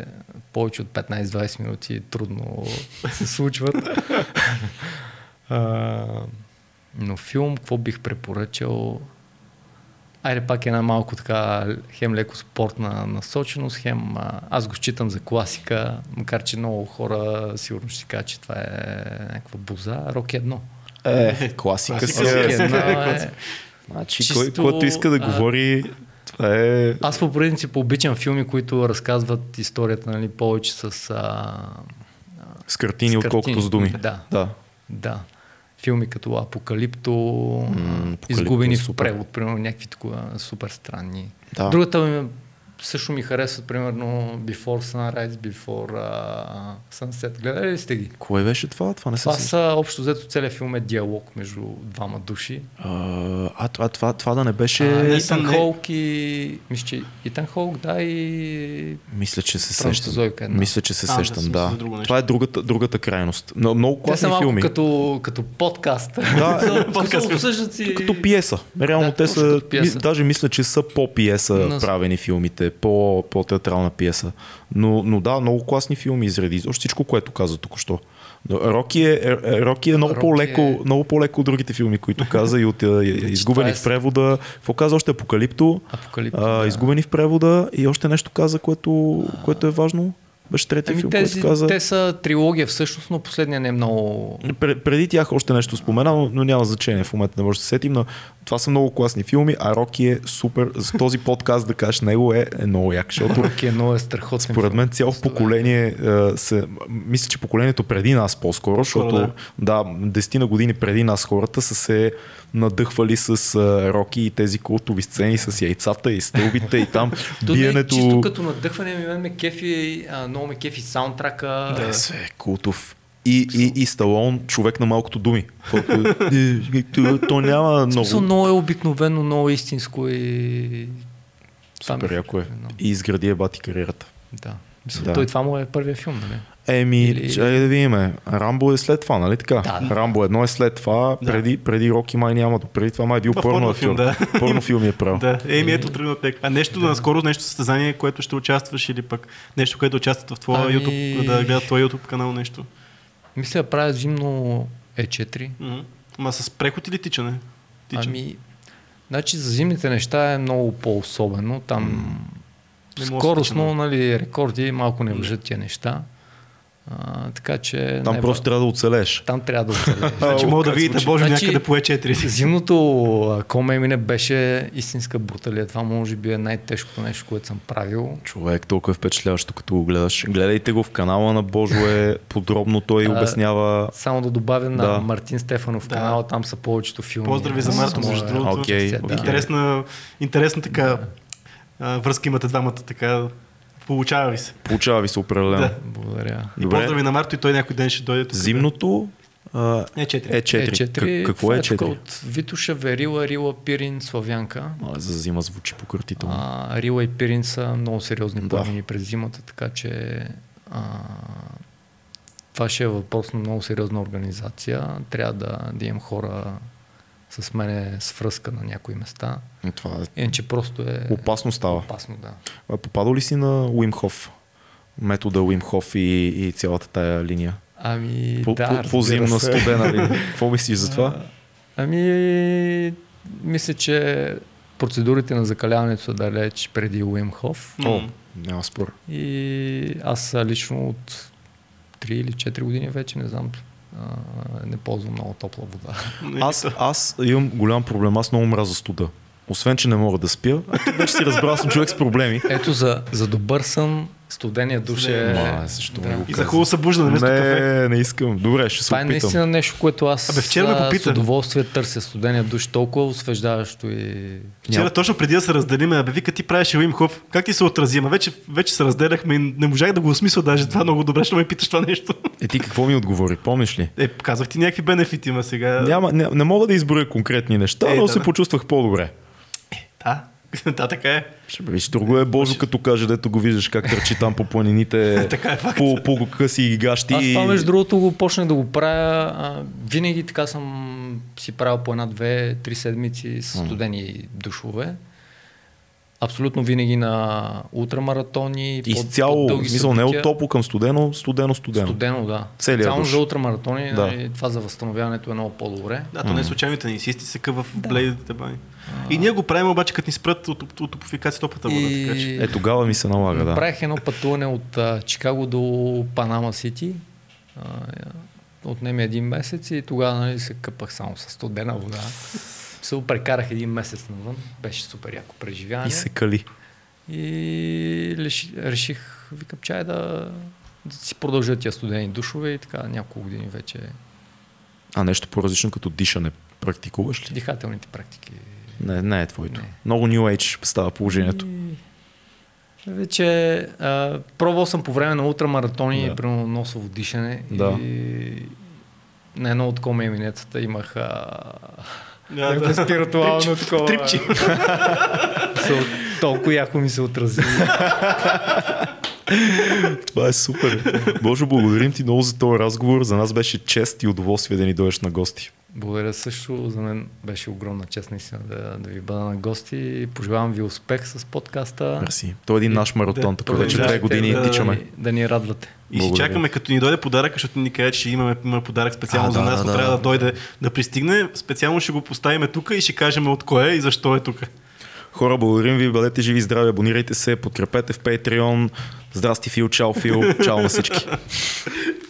повече от 15-20 минути трудно се случват. а, но филм, какво бих препоръчал? Айде пак една малко така хем леко спортна насоченост, хем аз го считам за класика, макар че много хора сигурно ще си кажат, че това е някаква буза. Рок едно. Е, класика си. Рок едно е... Значи, чисто, кой, който иска да говори, това е... Аз по принцип обичам филми, които разказват историята нали, повече с... А, с картини, с отколкото с думи. Да. да. да филми като Апокалипто, mm, изгубени в превод, примерно някакви такива супер странни. Да. Другата също ми харесва, примерно Before Sunrise, Before uh, Sunset. Гледали ли сте ги? Кое беше това? Това не Това са общо взето целият филм е диалог между двама души. Uh, а, а това, това да не беше... Uh, Итан не... Холк и... Мисля, че Итан Холк, да, и... Мисля, че се сещам. Мисля, че се а, сещам, да. да. Това е другата, другата крайност. Но, много класни те са филми. Като, като подкаст. Да, като, си... като пиеса. Реално да, те са... Пиеса. Даже мисля, че са по пиеса Но... правени филмите по, по-театрална пиеса. Но, но да, много класни филми изреди. Още всичко, което каза току-що. Роки е, е, е, Роки е много, Роки по-леко, е... много по-леко от другите филми, които каза и от изгубени в превода. Какво каза още Апокалипто? Апокалипто а, да. Изгубени в превода и още нещо каза, което, което е важно. Беше третия ами филм, тези, който каза. Те са трилогия всъщност, но последния не е много... Преди тях още нещо спомена, но, но няма значение в момента, не може да се сетим, но това са много класни филми, а Роки е супер. За този подкаст да кажеш него е, е много як, защото... Роки е много е страхотен Според мен цяло поколение uh, се... Мисля, че поколението преди нас по-скоро, защото да, да десетина години преди нас хората са се надъхвали с Роки и тези култови сцени с яйцата и стълбите и там биенето. Чисто като надъхване ми ме кефи, а, много ме кефи саундтрака. Да, се, култов. И, и, и Сталон, човек на малкото думи. Е, то, няма много. Смисъл, много е обикновено, много истинско и... Супер яко е. И изгради е бати кариерата. Да. да. Той това му е първият филм, нали? Еми, Или... чай да видим. Рамбо е след това, нали така? Да, да. Рамбо едно е след това, да. преди, преди Роки май няма. Преди това май е бил порно филм. Да. Порно филм е правил. да, еми ето тръгна тек. А нещо да. наскоро, нещо състезание, което ще участваш или пък нещо, което участват в твоя ами... YouTube, да гледат твоя YouTube канал нещо. Мисля да правя зимно E4. Mm-hmm. Ма с преход или тичане? Тичане. Ами, значи за зимните неща е много по-особено. Там скоростно, нали, рекорди малко не въжат тия неща. А, така че. Там не, просто трябва да оцелеш. Там трябва да оцелеш. значи мога да видите Боже значи, някъде по E4. Зимното коме мине беше истинска бруталия. Това може би е най-тежкото нещо, което съм правил. Човек, толкова е впечатляващо, като го гледаш. Гледайте го в канала на Божо е подробно, той а, обяснява. Само да добавя на да. Мартин Стефанов да. канала, там са повечето филми. Поздрави за Марто, между другото. Okay, okay. Интересна, интересна така да. връзка имате двамата така Получава ви се. Получава ви се определено. Да. Благодаря. И поздрави на Марто и той някой ден ще дойде. Тук, Зимното Е4. Е4. Е4. Какво е Е4? Е4? От Витуша, Верила, Рила, Пирин, Славянка. А, за зима звучи пократително. А, Рила и Пирин са много сериозни Да. планини през зимата, така че а, това ще е въпрос на много сериозна организация. Трябва да, да имам хора с мене с връзка на някои места. И Това е Иначе просто е опасно става. опасно, да. Попадал ли си на Уимхоф? Метода Уимхоф и, и цялата тая линия? Ами, По, да, по, по разбира зимна се. студена линия. Какво мислиш за това? А, Ами, мисля, че процедурите на закаляването са далеч преди Уимхоф. О, няма спор. И аз лично от 3 или 4 години вече не знам, а, не ползвам много топла вода. Аз, аз имам голям проблем. Аз много мраза студа. Освен, че не мога да спя, вече си разбрал, съм човек с проблеми. Ето за, за добър сън, студения душ е... Ма, защо да. го И за хубаво събуждане вместо кафе. Не, не искам. Добре, ще се Това е наистина нещо, което аз Абе, вчера ме а, с удоволствие търся студения душ, толкова освеждаващо и... Вчера Няма. точно преди да се разделиме, абе вика ти правиш Уим Хоф, как ти се отрази? Ама вече, вече се разделяхме и не можах да го осмисля даже това много добре, ще ме питаш това нещо. Е, ти какво ми отговори? Помниш ли? Е, казах ти някакви бенефити, ма сега... Няма, не, не мога да изброя конкретни неща, Е, но да, се да. почувствах по-добре. Да, да, така е. Ще виж, друго е Божо, като каже, дето го виждаш как търчи там по планините, Така е факт. по, по къси гащи. Аз това между другото го почнах да го правя. А, винаги така съм си правил по една, две, три седмици с студени душове. Абсолютно винаги на ултрамаратони. Изцяло, в по-дълги смисъл не от топло към студено, студено, студено. Студено, да. Целият Само душ. за ултрамаратони, Да. нали, това за възстановяването е много по-добре. Да, то не е случайно тенисисти се къва в блейдите бани. И ние го правим обаче, като ни спрат от, от, от топофикация топлата вода. Така че. Е, тогава ми се налага, да. Правих едно пътуване от а, Чикаго до Панама Сити. Отнеме един месец и тогава нали, се къпах само с студена вода. Се прекарах един месец навън. Беше супер яко преживяване. И се кали. И реших, реших викам, чай да, да си продължа тия студени душове и така няколко години вече А нещо по-различно като дишане практикуваш ли? дихателните практики. Не, не е твоето. Не. Много New Age става положението. И вече а, пробвал съм по време на ултрамаратони, Да. примерно носово дишане Да. и на едно от комеминетата имах а, Някакво да. спиритуално такова. Трипче. Толкова яко ми се отрази. Това е супер. Боже, благодарим ти много за този разговор. За нас беше чест и удоволствие да ни дойдеш на гости. Благодаря също. За мен беше огромна чест наистина да, да ви бъда на гости. Пожелавам ви успех с подкаста. Мерси. Той е един наш маратон, Да, така вече две години да, тичаме. Да, ни- да ни радвате. И си Благодаря. чакаме, като ни дойде подарък, защото ни каже, че имаме, имаме подарък специално А, за нас, да, но да, трябва да, да. дойде да пристигне. Специално ще го поставим тук и ще кажем от кое и защо е тук. Хора, благодарим ви, бъдете живи здрави, абонирайте се, подкрепете в Patreon. Здрасти Фил, чао Фил, чао на всички.